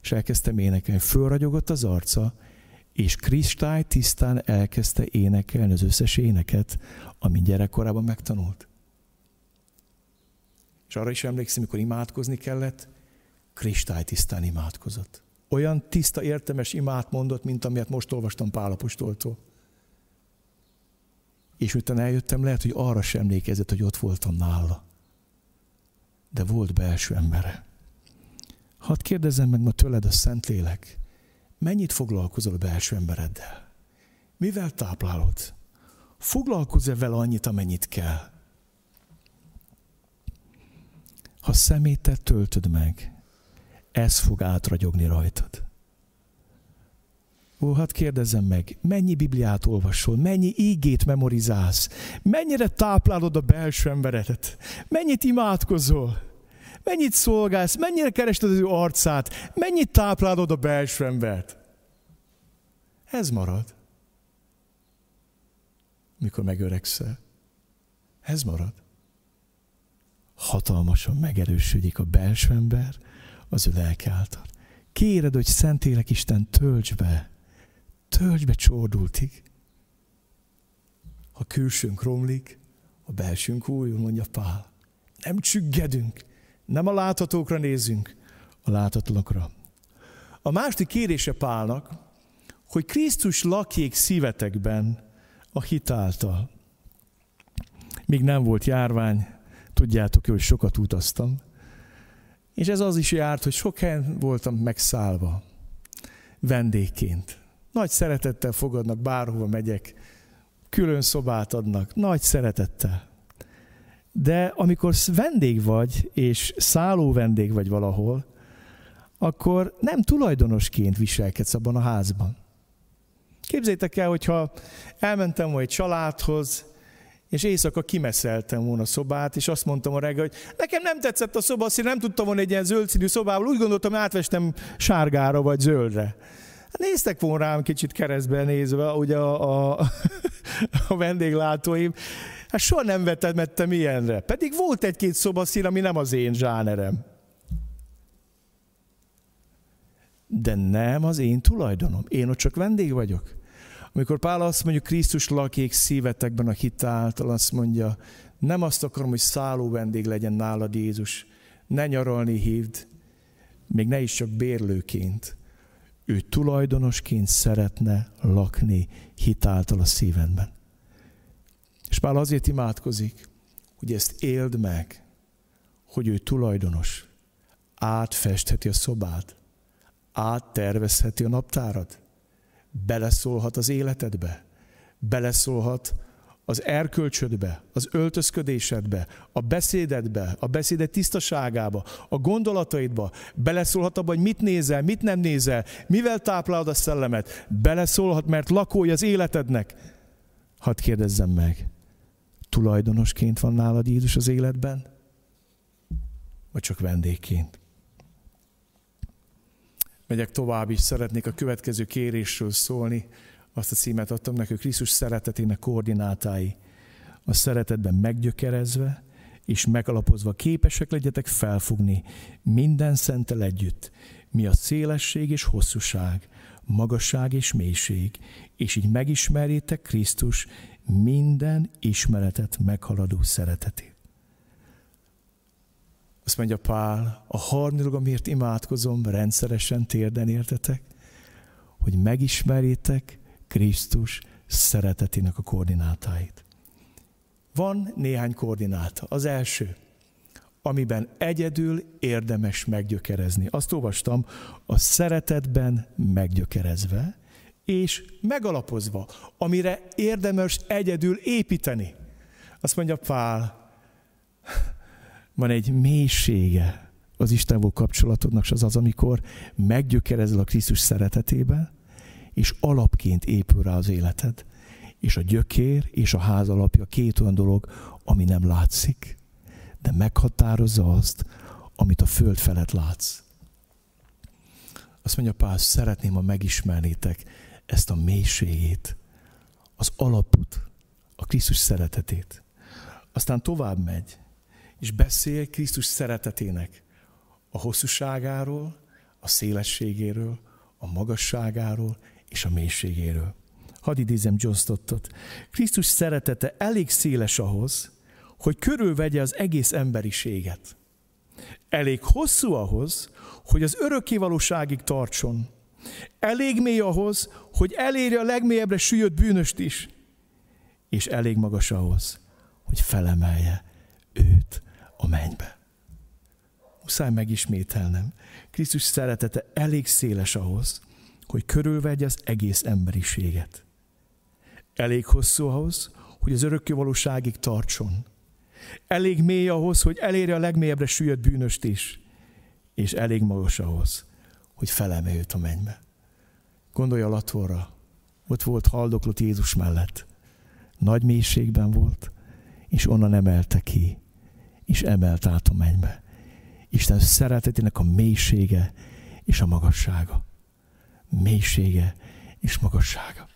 és elkezdtem énekelni. Fölragyogott az arca, és kristály tisztán elkezdte énekelni az összes éneket, amit gyerekkorában megtanult. És arra is emlékszem, amikor imádkozni kellett, kristály tisztán imádkozott. Olyan tiszta, értemes imát mondott, mint amilyet most olvastam Pálapostoltól. És utána eljöttem, lehet, hogy arra sem emlékezett, hogy ott voltam nála. De volt belső embere. Hadd kérdezzem meg ma tőled a Szentlélek, mennyit foglalkozol a belső embereddel? Mivel táplálod? Foglalkozz-e vele annyit, amennyit kell? Ha szemétet töltöd meg, ez fog átragyogni rajtad. Ó, hát kérdezzem meg, mennyi Bibliát olvasol, mennyi ígét memorizálsz, mennyire táplálod a belső emberedet, mennyit imádkozol, mennyit szolgálsz, mennyire kerested az ő arcát, mennyit táplálod a belső embert. Ez marad. Mikor megöregszel. Ez marad. Hatalmasan megerősödik a belső ember, az ő lelke által. Kéred, hogy Szentélek Isten tölts be, tölts be csordultig. Ha külsőnk romlik, a belsőnk újul, mondja Pál. Nem csüggedünk, nem a láthatókra nézünk, a láthatókra. A második kérése Pálnak, hogy Krisztus lakjék szívetekben a hitáltal. Még nem volt járvány, tudjátok, hogy sokat utaztam, és ez az is járt, hogy sok helyen voltam megszállva, vendégként. Nagy szeretettel fogadnak, bárhova megyek, külön szobát adnak, nagy szeretettel. De amikor vendég vagy, és szálló vendég vagy valahol, akkor nem tulajdonosként viselkedsz abban a házban. Képzétek el, hogyha elmentem egy családhoz, és éjszaka kimeszeltem volna a szobát, és azt mondtam a reggel, hogy nekem nem tetszett a szoba, azt nem tudtam volna egy ilyen zöld színű szobával, úgy gondoltam, átvestem sárgára vagy zöldre. Hát néztek volna rám kicsit keresztben nézve, ugye a, a, a vendéglátóim. Hát soha nem vetemettem ilyenre. Pedig volt egy-két szobaszín, ami nem az én zsánerem. De nem az én tulajdonom. Én ott csak vendég vagyok. Amikor Pál azt mondja, Krisztus lakik szívetekben a hitáltal, azt mondja, nem azt akarom, hogy szálló vendég legyen nálad Jézus, ne nyaralni hívd, még ne is csak bérlőként. Ő tulajdonosként szeretne lakni hitáltal a szívedben. És Pál azért imádkozik, hogy ezt éld meg, hogy ő tulajdonos, átfestheti a szobát, áttervezheti a naptárad, beleszólhat az életedbe, beleszólhat az erkölcsödbe, az öltözködésedbe, a beszédedbe, a beszéded tisztaságába, a gondolataidba, beleszólhat abba, hogy mit nézel, mit nem nézel, mivel táplálod a szellemet, beleszólhat, mert lakója az életednek. Hadd kérdezzem meg, tulajdonosként van nálad Jézus az életben? Vagy csak vendégként? Megyek tovább, és szeretnék a következő kérésről szólni. Azt a címet adtam neki, Krisztus szeretetének koordinátái. A szeretetben meggyökerezve, és megalapozva képesek legyetek felfogni minden szentel együtt, mi a szélesség és hosszúság, magasság és mélység, és így megismerjétek Krisztus minden ismeretet meghaladó szeretetét. Azt mondja Pál, a harmadik, amiért imádkozom, rendszeresen térden értetek, hogy megismerjétek Krisztus szeretetének a koordinátáit. Van néhány koordináta. Az első, amiben egyedül érdemes meggyökerezni. Azt olvastam, a szeretetben meggyökerezve, és megalapozva, amire érdemes egyedül építeni. Azt mondja Pál, van egy mélysége az Istenból kapcsolatodnak, és az az, amikor meggyökerezel a Krisztus szeretetében, és alapként épül rá az életed. És a gyökér és a ház alapja két olyan dolog, ami nem látszik, de meghatározza azt, amit a föld felett látsz. Azt mondja Pál, szeretném, ha megismernétek ezt a mélységét, az alapot, a Krisztus szeretetét. Aztán tovább megy, és beszél Krisztus szeretetének a hosszúságáról, a szélességéről, a magasságáról és a mélységéről. Hadd idézem John Stottot. Krisztus szeretete elég széles ahhoz, hogy körülvegye az egész emberiséget. Elég hosszú ahhoz, hogy az örökkévalóságig tartson. Elég mély ahhoz, hogy elérje a legmélyebbre süllyedt bűnöst is. És elég magas ahhoz, hogy felemelje őt a mennybe. Muszáj megismételnem. Krisztus szeretete elég széles ahhoz, hogy körülvegye az egész emberiséget. Elég hosszú ahhoz, hogy az örökkévalóságig tartson. Elég mély ahhoz, hogy elérje a legmélyebbre süllyedt bűnöst is. És elég magas ahhoz, hogy felemelje őt a mennybe. Gondolj a latorra. Ott volt haldoklott Jézus mellett. Nagy mélységben volt, és onnan emelte ki és emelt át a mennybe. Isten szeretetének a mélysége és a magassága. Mélysége és magassága.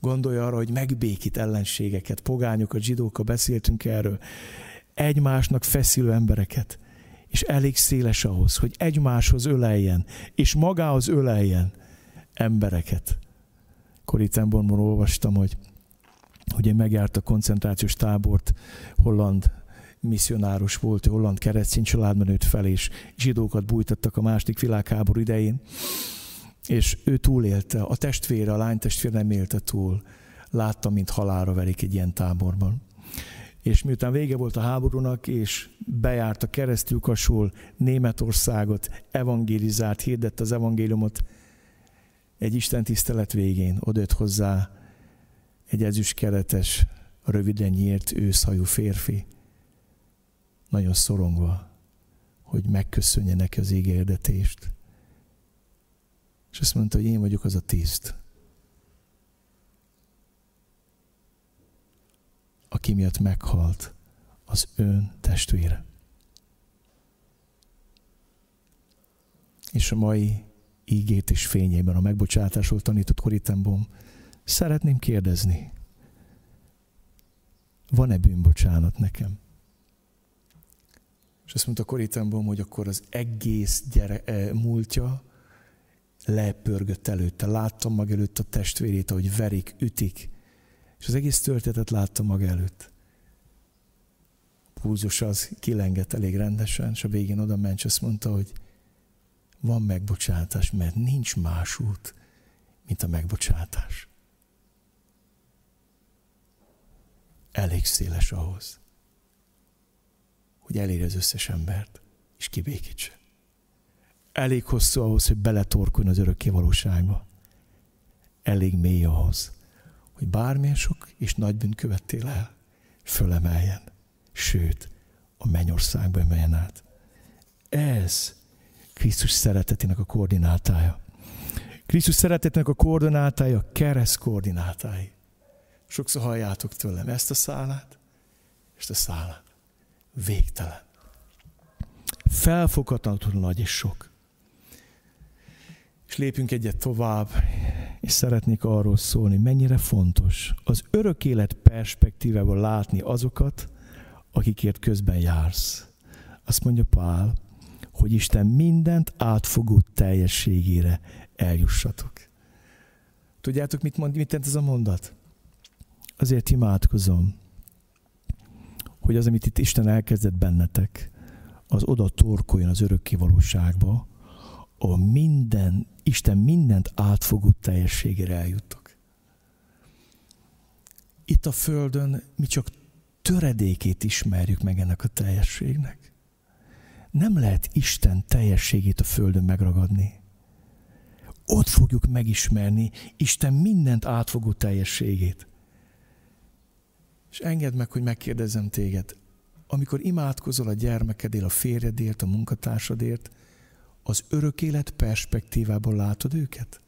Gondolj arra, hogy megbékít ellenségeket, pogányokat, zsidókkal beszéltünk erről, egymásnak feszülő embereket, és elég széles ahhoz, hogy egymáshoz öleljen, és magához öleljen embereket. Koritemborban olvastam, hogy ugye megjárt a koncentrációs tábort holland misszionárus volt, holland keresztény családban nőtt fel, és zsidókat bújtattak a második világháború idején, és ő túlélte, a testvére, a lány testvére nem élte túl. Látta, mint halára verik egy ilyen táborban. És miután vége volt a háborúnak, és bejárt a keresztülkasul Németországot, evangélizált, hirdette az evangéliumot, egy Isten tisztelet végén odött hozzá egy ezüstkeretes, röviden nyírt őszhajú férfi, nagyon szorongva, hogy megköszönje neki az ígérdetést. És azt mondta, hogy én vagyok az a tiszt, aki miatt meghalt az ön testvére. És a mai ígét és fényében, a megbocsátásról tanított Koritemból szeretném kérdezni, van-e bűnbocsánat nekem? És azt mondta Koritemból, hogy akkor az egész gyere, e, múltja lepörgött előtte. Láttam mag előtt a testvérét, ahogy verik, ütik. És az egész történetet láttam mag előtt. Púzus az kilengett elég rendesen, és a végén oda ment, és azt mondta, hogy van megbocsátás, mert nincs más út, mint a megbocsátás. Elég széles ahhoz, hogy elérje az összes embert, és kibékítse. Elég hosszú ahhoz, hogy beletorkuljon az örökké valóságba. Elég mély ahhoz, hogy bármilyen sok és nagy bűnt követtél el, fölemeljen, sőt, a mennyországba emeljen át. Ez Krisztus szeretetének a koordinátája. Krisztus szeretetének a koordinátája kereszt koordinátái. Sokszor halljátok tőlem ezt a szálát, ezt a szálát. Végtelen. Felfoghatatlanul nagy és sok. És lépünk egyet tovább, és szeretnék arról szólni, mennyire fontos az örök élet perspektívával látni azokat, akikért közben jársz. Azt mondja Pál, hogy Isten mindent átfogó teljességére eljussatok. Tudjátok, mit mond, mit ez a mondat? Azért imádkozom, hogy az, amit itt Isten elkezdett bennetek, az oda torkoljon az örökké valóságba, ahol minden, Isten mindent átfogó teljességére eljuttok. Itt a Földön mi csak töredékét ismerjük meg ennek a teljességnek. Nem lehet Isten teljességét a Földön megragadni. Ott fogjuk megismerni Isten mindent átfogó teljességét. És engedd meg, hogy megkérdezem téged, amikor imádkozol a gyermekedért, a férjedért, a munkatársadért, az örök élet perspektívából látod őket?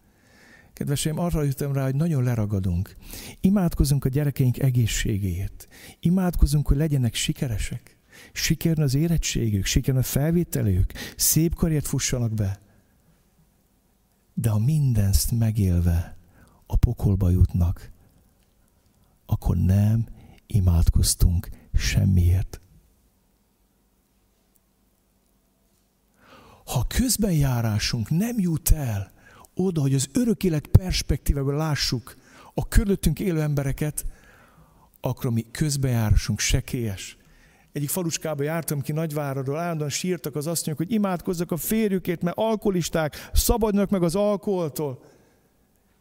Kedveseim, arra jöttem rá, hogy nagyon leragadunk. Imádkozunk a gyerekeink egészségéért. Imádkozunk, hogy legyenek sikeresek. Sikern az érettségük, sikern a felvételők, szép karriert fussanak be. De ha mindezt megélve a pokolba jutnak, akkor nem imádkoztunk semmiért. Ha közbenjárásunk nem jut el oda, hogy az örök élet perspektívával lássuk a körülöttünk élő embereket, akkor a mi közbenjárásunk sekélyes. Egyik falucskába jártam ki Nagyváradról, állandóan sírtak az asszonyok, hogy imádkozzak a férjükért, mert alkoholisták, szabadnak meg az alkoholtól.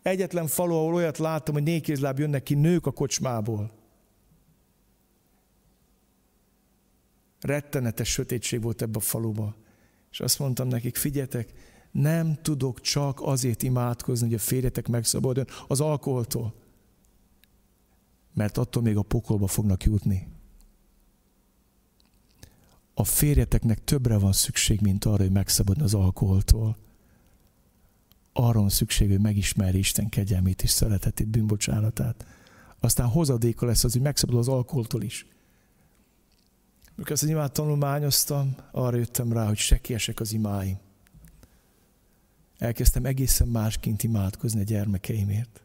Egyetlen falu, ahol olyat láttam, hogy nékézláb jönnek ki nők a kocsmából. Rettenetes sötétség volt ebbe a faluba. És azt mondtam nekik, figyeljetek, nem tudok csak azért imádkozni, hogy a férjetek megszabaduljon az alkoholtól. Mert attól még a pokolba fognak jutni. A férjeteknek többre van szükség, mint arra, hogy megszabaduljon az alkoholtól. Arra van szükség, hogy megismeri Isten kegyelmét és szeretetét, bűnbocsánatát. Aztán hozadéka lesz az, hogy megszabadul az alkoholtól is. Amikor ezt az imát tanulmányoztam, arra jöttem rá, hogy sekélyesek az imáim. Elkezdtem egészen másként imádkozni a gyermekeimért.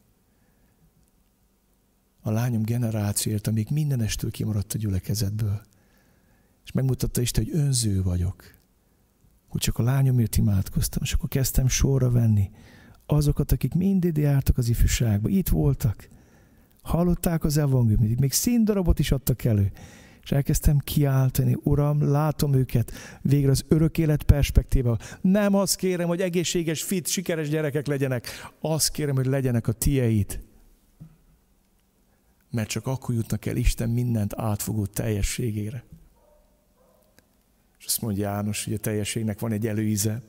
A lányom generációért, amíg mindenestől kimaradt a gyülekezetből. És megmutatta Isten, hogy önző vagyok. Hogy csak a lányomért imádkoztam, és akkor kezdtem sorra venni azokat, akik mindig jártak az ifjúságba, itt voltak, hallották az evangéliumot, még színdarabot is adtak elő, és elkezdtem kiáltani, Uram, látom őket végre az örök élet perspektíva. Nem azt kérem, hogy egészséges, fit, sikeres gyerekek legyenek, azt kérem, hogy legyenek a tieid. Mert csak akkor jutnak el Isten mindent átfogó teljességére. És azt mondja János, hogy a teljességnek van egy előíze.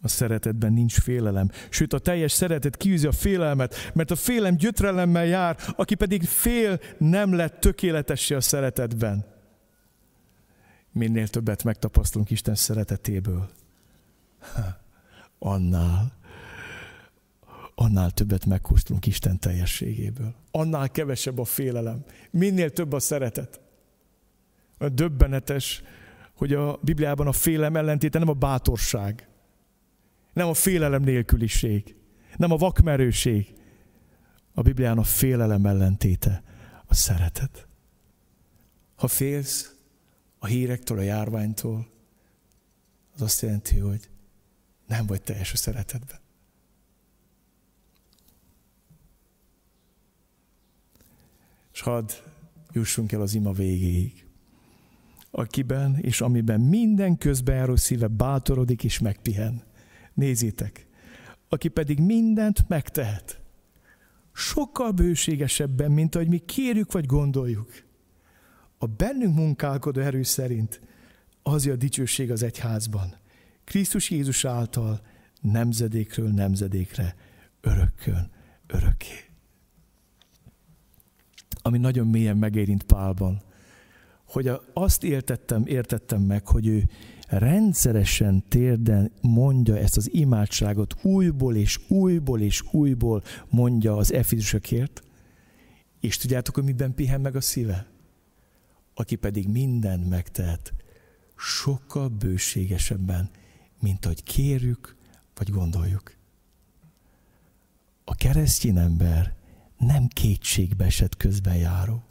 A szeretetben nincs félelem. Sőt, a teljes szeretet kiűzi a félelmet, mert a félelem gyötrelemmel jár, aki pedig fél, nem lett tökéletessé a szeretetben. Minél többet megtapasztalunk Isten szeretetéből, annál, annál többet megkóstolunk Isten teljességéből. Annál kevesebb a félelem. Minél több a szeretet. A döbbenetes, hogy a Bibliában a félelem ellentéte nem a bátorság, nem a félelem nélküliség, nem a vakmerőség. A Biblián a félelem ellentéte a szeretet. Ha félsz a hírektől, a járványtól, az azt jelenti, hogy nem vagy teljes a szeretetben. És hadd jussunk el az ima végéig akiben és amiben minden közbejáró szíve bátorodik és megpihen. Nézzétek, aki pedig mindent megtehet. Sokkal bőségesebben, mint ahogy mi kérjük vagy gondoljuk. A bennünk munkálkodó erő szerint az a dicsőség az egyházban. Krisztus Jézus által nemzedékről nemzedékre, örökkön, örökké. Ami nagyon mélyen megérint Pálban, hogy azt értettem, értettem meg, hogy ő rendszeresen térden mondja ezt az imádságot, újból és újból és újból mondja az efizusokért, és tudjátok, hogy miben pihen meg a szíve? Aki pedig mindent megtehet, sokkal bőségesebben, mint ahogy kérjük, vagy gondoljuk. A keresztény ember nem kétségbe esett közben járó.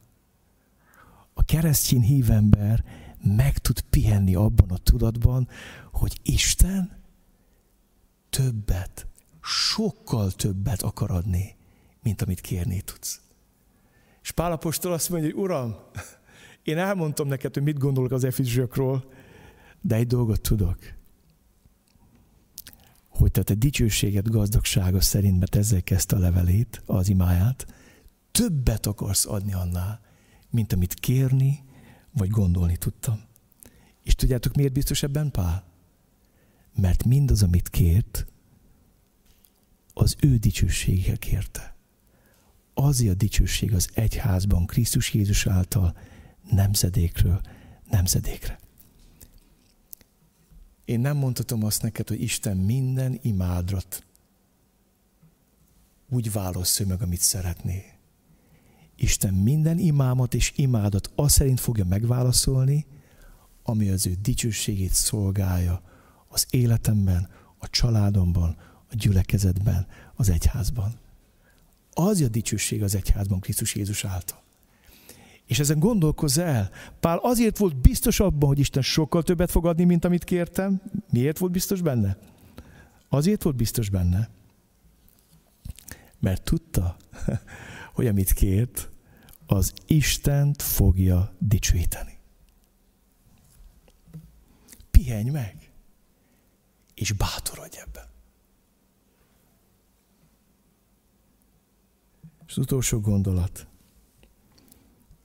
A keresztény hívember meg tud pihenni abban a tudatban, hogy Isten többet, sokkal többet akar adni, mint amit kérni tudsz. És Pálapostól azt mondja, hogy Uram, én elmondtam neked, hogy mit gondolok az efizsiakról, de egy dolgot tudok, hogy te a dicsőséget gazdagsága szerint, mert ezzel kezdte a levelét, az imáját, többet akarsz adni annál, mint amit kérni, vagy gondolni tudtam. És tudjátok, miért biztos ebben Pál? Mert mindaz, amit kért, az ő dicsősége kérte. Azért a dicsőség az egyházban Krisztus Jézus által nemzedékről nemzedékre. Én nem mondhatom azt neked, hogy Isten minden imádrat úgy válaszol meg, amit szeretné. Isten minden imámat és imádat azt szerint fogja megválaszolni, ami az ő dicsőségét szolgálja az életemben, a családomban, a gyülekezetben, az egyházban. Az a dicsőség az egyházban Krisztus Jézus által. És ezen gondolkozz el. Pál azért volt biztos abban, hogy Isten sokkal többet fog adni, mint amit kértem. Miért volt biztos benne? Azért volt biztos benne, mert tudta, hogy amit kért, az Istent fogja dicsőíteni. Pihenj meg, és bátorodj ebben. És az utolsó gondolat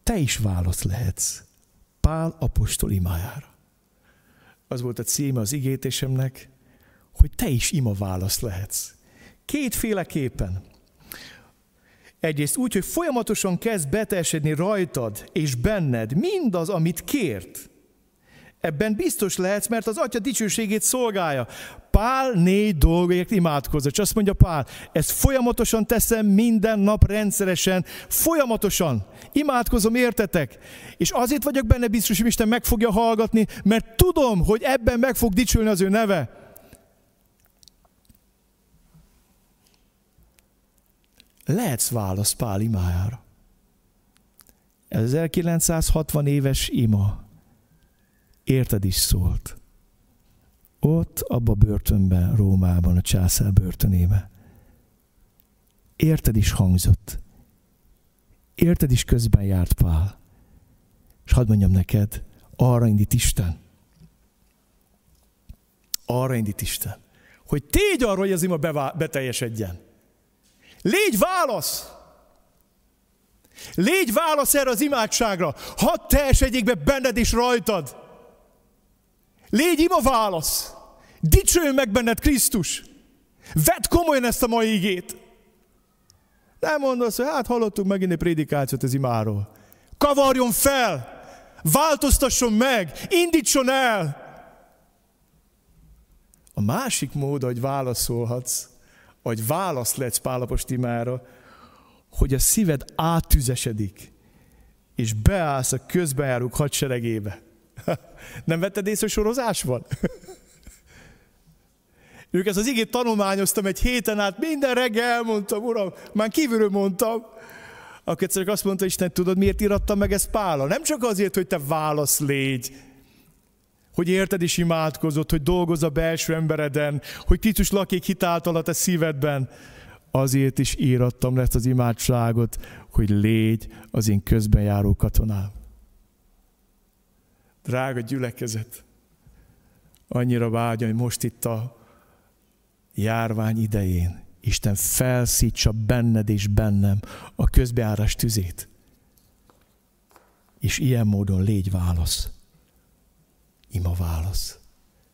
te is válasz lehetsz Pál apostol imájára. Az volt a címe az igétésemnek, hogy te is ima válasz lehetsz. Kétféleképpen. Egyrészt úgy, hogy folyamatosan kezd beteljesedni rajtad és benned mindaz, amit kért. Ebben biztos lehetsz, mert az Atya dicsőségét szolgálja. Pál négy dolgért imádkozott. És azt mondja Pál, ezt folyamatosan teszem minden nap rendszeresen, folyamatosan. Imádkozom, értetek? És azért vagyok benne biztos, hogy Isten meg fogja hallgatni, mert tudom, hogy ebben meg fog dicsülni az ő neve. Lehetsz válasz Pál imájára. Ez 1960 éves ima érted is szólt. Ott, abba börtönben, Rómában, a császár börtönébe. Érted is hangzott. Érted is közben járt Pál. És hadd mondjam neked, arra indít Isten. Arra indít Isten. Hogy tégy arra, hogy az ima beteljesedjen. Légy válasz! Légy válasz erre az imádságra. Hadd teljesedjék be benned és rajtad. Légy ima válasz. Dicsőjön meg benned Krisztus. Vedd komolyan ezt a mai igét. Nem mondasz, hogy hát hallottunk megint egy prédikációt az imáról. Kavarjon fel! Változtasson meg! Indítson el! A másik mód, hogy válaszolhatsz, hogy válasz lehetsz Pálapost imára, hogy a szíved átüzesedik, és beállsz a közbejárók hadseregébe. Nem vetted észre, hogy sorozás van? Ők ezt az igét tanulmányoztam egy héten át, minden reggel elmondtam, uram, már kívülről mondtam. Akkor egyszer azt mondta Isten, tudod, miért írattam meg ezt Pála? Nem csak azért, hogy te válasz légy, hogy érted is imádkozott, hogy dolgoz a belső embereden, hogy Krisztus lakik hitáltal a szívedben. Azért is írattam ezt az imádságot, hogy légy az én közben járó katonám. Drága gyülekezet, annyira vágyom, hogy most itt a járvány idején Isten felszítsa benned és bennem a közbeárás tüzét. És ilyen módon légy válasz. Ima válasz.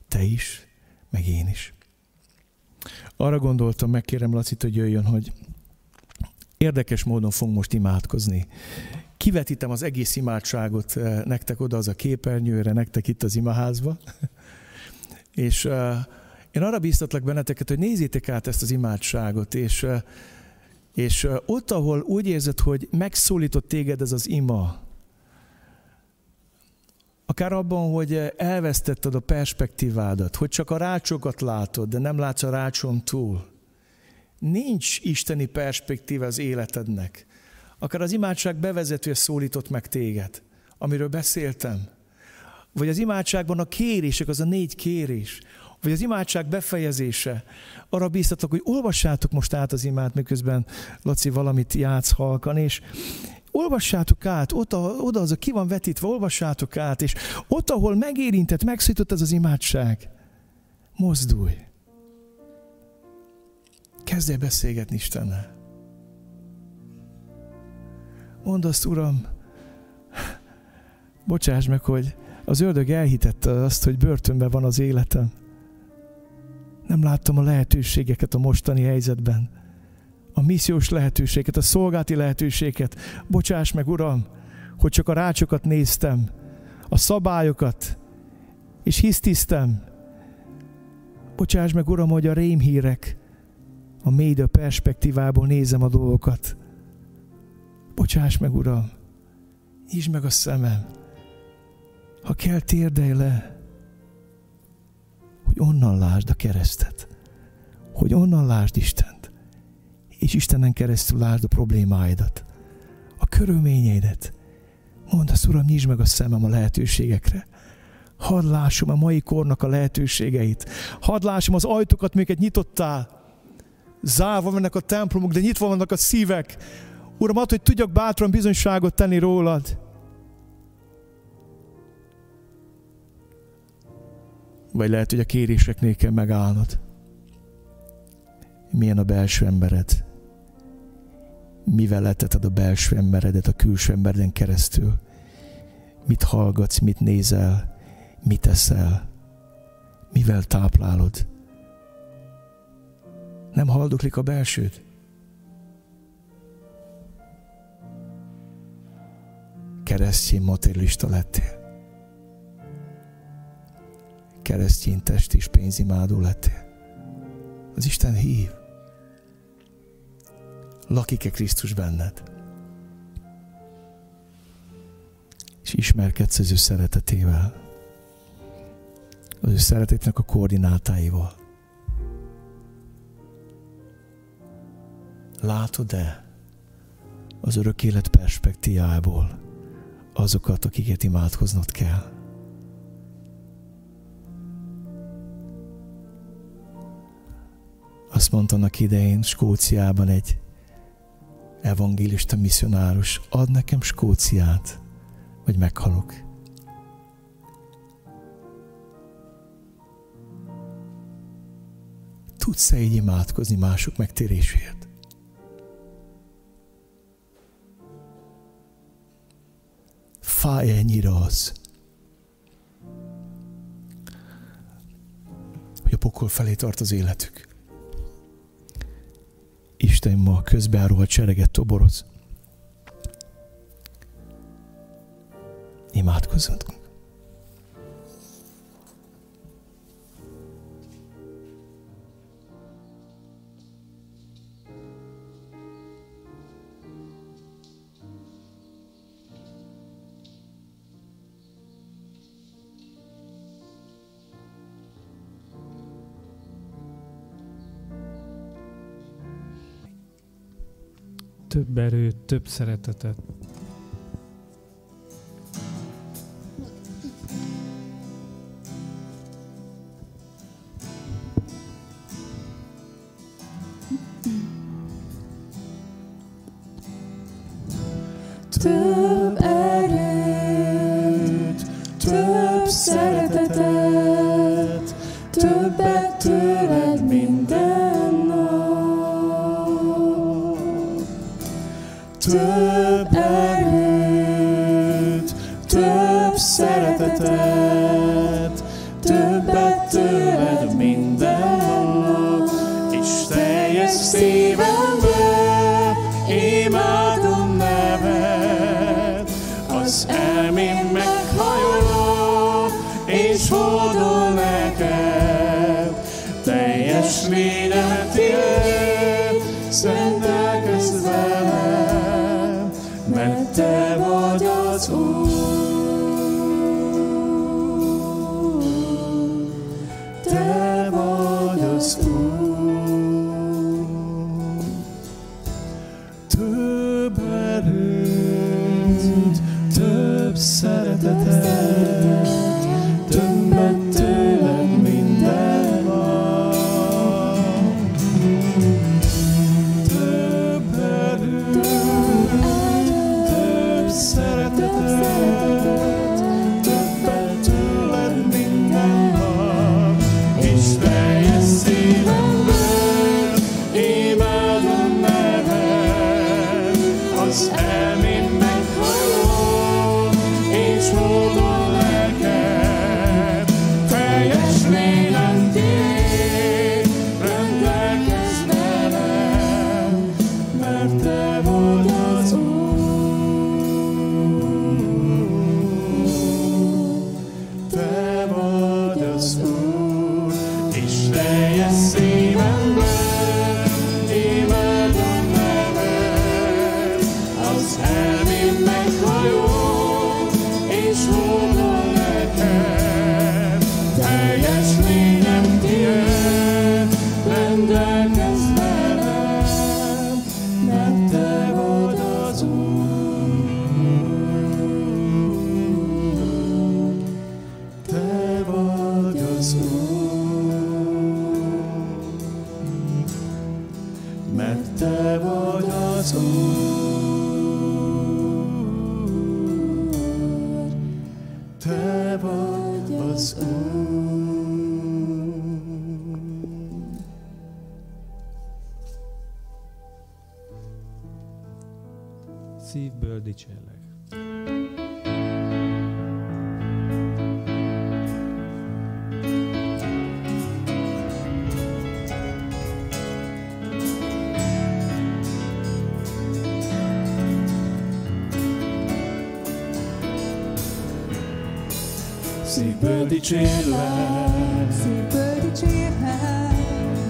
Te is, meg én is. Arra gondoltam, megkérem Lacit, hogy jöjjön, hogy érdekes módon fogunk most imádkozni kivetítem az egész imádságot eh, nektek oda az a képernyőre, nektek itt az imaházba. és uh, én arra bíztatlak benneteket, hogy nézzétek át ezt az imádságot, és, uh, és ott, ahol úgy érzed, hogy megszólított téged ez az ima, akár abban, hogy elvesztetted a perspektívádat, hogy csak a rácsokat látod, de nem látsz a rácson túl. Nincs isteni perspektíva az életednek. Akár az imádság bevezetője szólított meg téged, amiről beszéltem. Vagy az imádságban a kérések, az a négy kérés, vagy az imádság befejezése. Arra bíztatok, hogy olvassátok most át az imát, miközben Laci valamit játsz halkan, és olvassátok át, ott, a, oda az a ki van vetítve, olvassátok át, és ott, ahol megérintett, megszűjtött ez az imádság, mozdulj. Kezdj el beszélgetni Istennel. Mondd azt, Uram, bocsáss meg, hogy az ördög elhitette azt, hogy börtönben van az életem. Nem láttam a lehetőségeket a mostani helyzetben. A missziós lehetőséget, a szolgálti lehetőséget. Bocsáss meg, Uram, hogy csak a rácsokat néztem, a szabályokat, és hisztisztem. Bocsáss meg, Uram, hogy a rémhírek, a média perspektívából nézem a dolgokat. Bocsáss meg, Uram, nyisd meg a szemem. Ha kell, térdelj le hogy onnan lásd a keresztet, hogy onnan lásd Istent, és Istenen keresztül lásd a problémáidat, a körülményeidet. Mondd azt, Uram, nyisd meg a szemem a lehetőségekre. Hadd lássam a mai kornak a lehetőségeit. Hadd lássam az ajtókat, amiket nyitottál. Zárva vannak a templomok, de nyitva vannak a szívek. Uram, add, hogy tudjak bátran bizonyságot tenni rólad. Vagy lehet, hogy a kéréseknél kell megállnod. Milyen a belső embered? Mivel leteted a belső emberedet a külső embereden keresztül? Mit hallgatsz, mit nézel, mit eszel? Mivel táplálod? Nem haldoklik a belsőd? Keresztény materialista lettél keresztény test és pénzimádó lettél. Az Isten hív. Lakik-e Krisztus benned? És ismerkedsz az ő szeretetével. Az ő szeretetnek a koordinátáival. Látod-e az örök élet perspektívából azokat, akiket imádkoznod kell? Azt mondta annak idején Skóciában egy evangélista misszionárus, ad nekem Skóciát, vagy meghalok. Tudsz-e így imádkozni mások megtérésért? Fáj ennyire az, hogy a pokol felé tart az életük. Isten ma közbeáró sereget toboroz. Imádkozzunk. Több erőt, több szeretetet. Több erőt, több szeretetet, szeretetet, szívből dicsérlek. Szívből dicsérlek, szívből dicsérlek,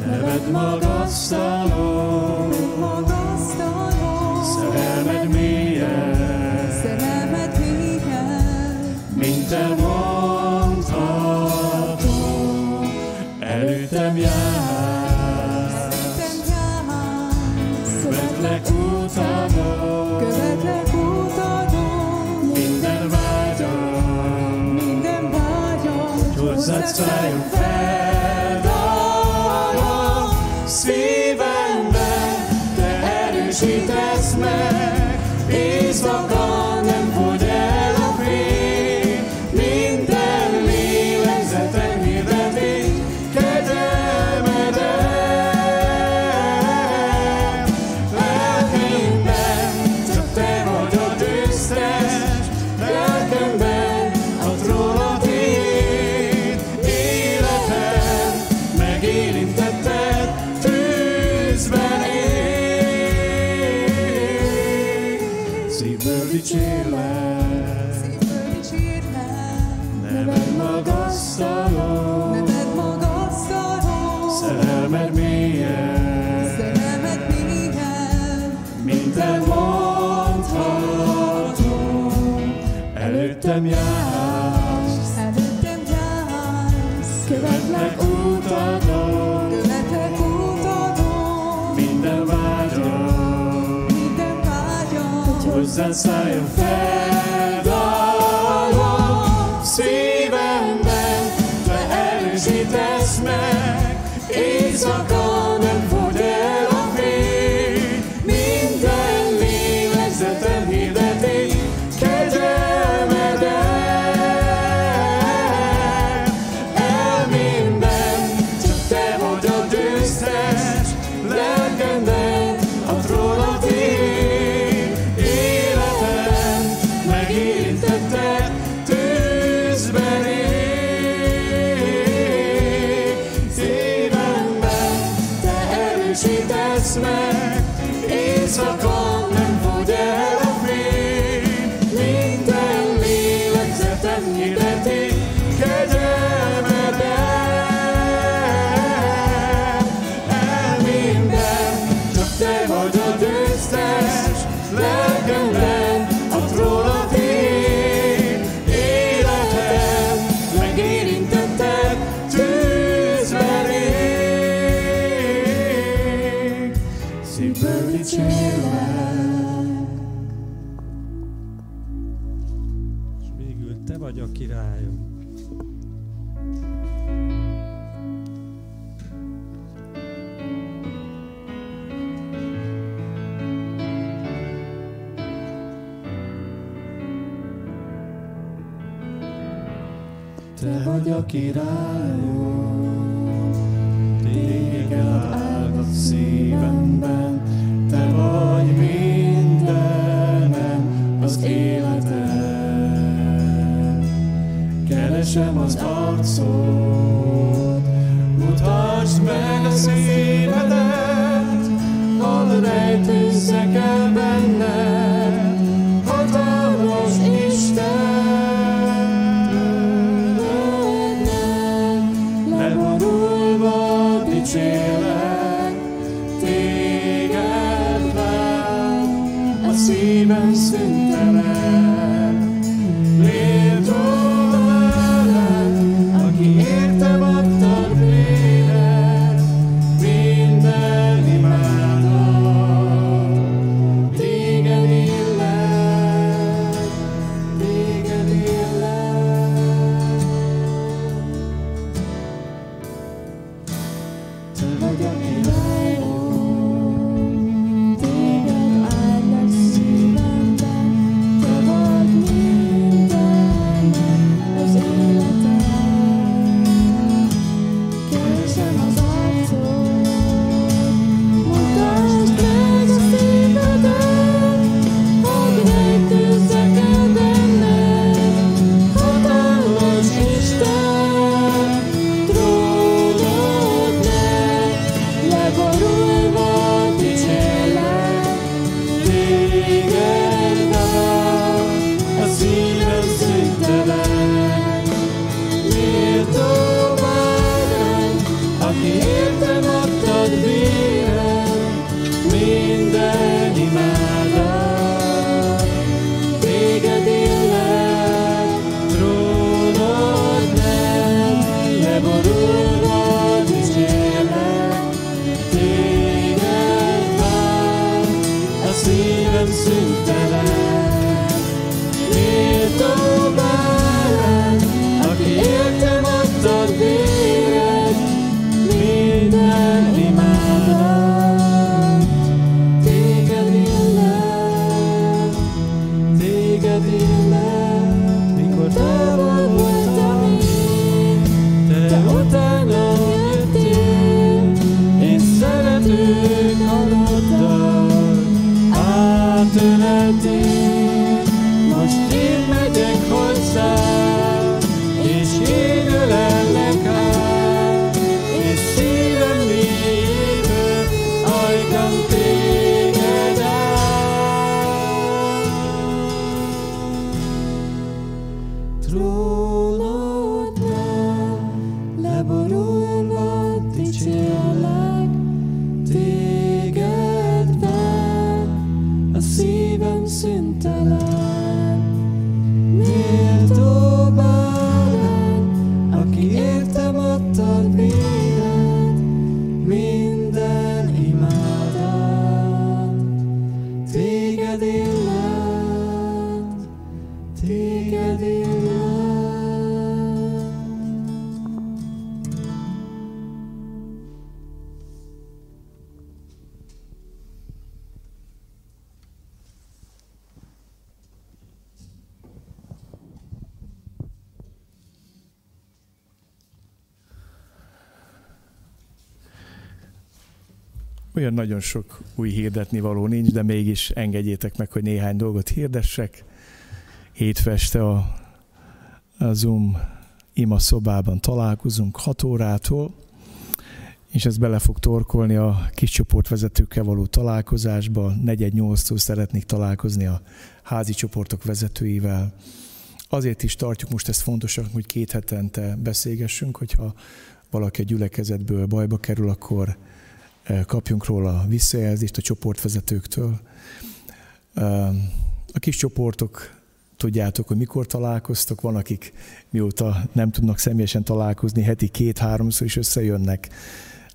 neved magasztalom, magasztalom, Előttem mondhatom, előttem jársz. Követlek utadon, követlek utadon. Minden vágyam, minden vágyam, hogy hozzád szálljon. I'm sorry. i det smärkt i svart quieras. Nagyon sok új hirdetni való nincs, de mégis engedjétek meg, hogy néhány dolgot hirdessek. Hétfő este a, a Zoom ima szobában találkozunk 6 órától, és ez bele fog torkolni a kis csoportvezetőkkel való találkozásba. 4-8-tól szeretnék találkozni a házi csoportok vezetőivel. Azért is tartjuk most ezt fontosak, hogy két hetente beszélgessünk, hogyha valaki a gyülekezetből bajba kerül, akkor kapjunk róla visszajelzést a csoportvezetőktől. Eh, a kis csoportok tudjátok, hogy mikor találkoztok, van, akik mióta nem tudnak személyesen találkozni, heti két-háromszor is összejönnek,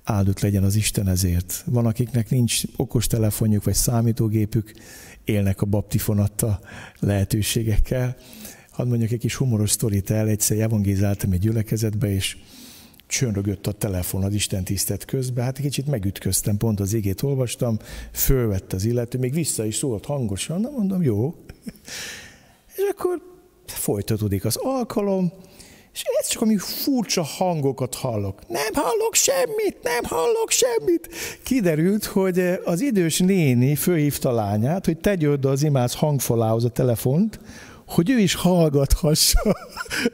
áldott legyen az Isten ezért. Van, akiknek nincs okos telefonjuk vagy számítógépük, élnek a baptifonatta lehetőségekkel. Hadd mondjak egy kis humoros sztorit el, egyszer evangélizáltam egy gyülekezetbe, és csörögött a telefon az Isten tisztet közben, hát egy kicsit megütköztem, pont az igét olvastam, fölvett az illető, még vissza is szólt hangosan, na mondom, jó. És akkor folytatódik az alkalom, és ez csak ami furcsa hangokat hallok. Nem hallok semmit, nem hallok semmit. Kiderült, hogy az idős néni főhívta lányát, hogy tegye oda az imáz hangfalához a telefont, hogy ő is hallgathassa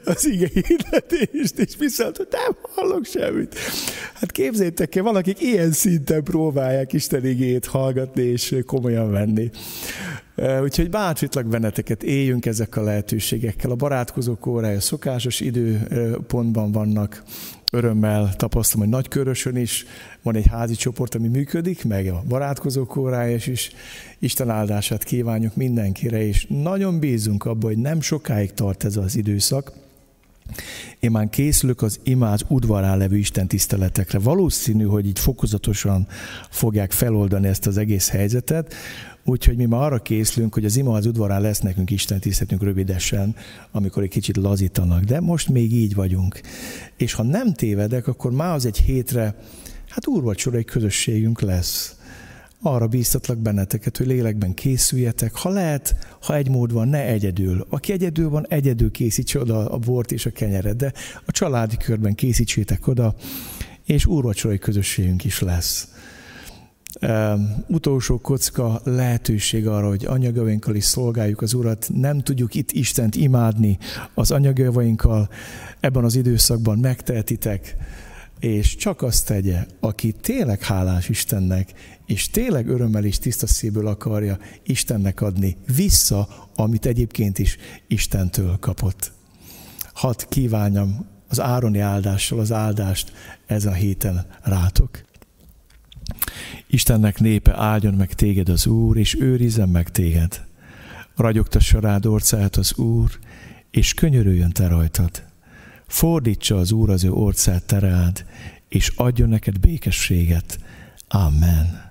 az ige hirdetést, és viszont, hogy nem hallok semmit. Hát képzeljétek el, valakik ilyen szinten próbálják Isten igét hallgatni és komolyan venni. Úgyhogy bátorítlak benneteket, éljünk ezek a lehetőségekkel. A barátkozók órája szokásos időpontban vannak, örömmel tapasztalom, hogy Nagykörösön is van egy házi csoport, ami működik, meg a barátkozók órája is. Isten áldását kívánjuk mindenkire, és nagyon bízunk abban, hogy nem sokáig tart ez az időszak. Én már készülök az imád udvarán levő Isten tiszteletekre. Valószínű, hogy így fokozatosan fogják feloldani ezt az egész helyzetet, Úgyhogy mi ma arra készülünk, hogy az ima az udvarán lesz nekünk Isten tisztetünk rövidesen, amikor egy kicsit lazítanak. De most még így vagyunk. És ha nem tévedek, akkor már az egy hétre, hát úrvacsora egy közösségünk lesz. Arra bíztatlak benneteket, hogy lélekben készüljetek. Ha lehet, ha egy mód van, ne egyedül. Aki egyedül van, egyedül készítse oda a bort és a kenyeret, de a családi körben készítsétek oda, és úrvacsorai közösségünk is lesz utolsó kocka lehetőség arra, hogy anyagjainkkal is szolgáljuk az Urat. Nem tudjuk itt Istent imádni az anyagjainkkal. Ebben az időszakban megtehetitek, és csak azt tegye, aki tényleg hálás Istennek, és tényleg örömmel és tiszta szívből akarja Istennek adni vissza, amit egyébként is Istentől kapott. Hadd kívánjam az ároni áldással az áldást ezen a héten rátok. Istennek népe áldjon meg téged az Úr, és őrizzen meg téged. Ragyogtassa rád orcát az Úr, és könyörüljön te rajtad. Fordítsa az Úr az ő orcát te rád, és adjon neked békességet. Amen.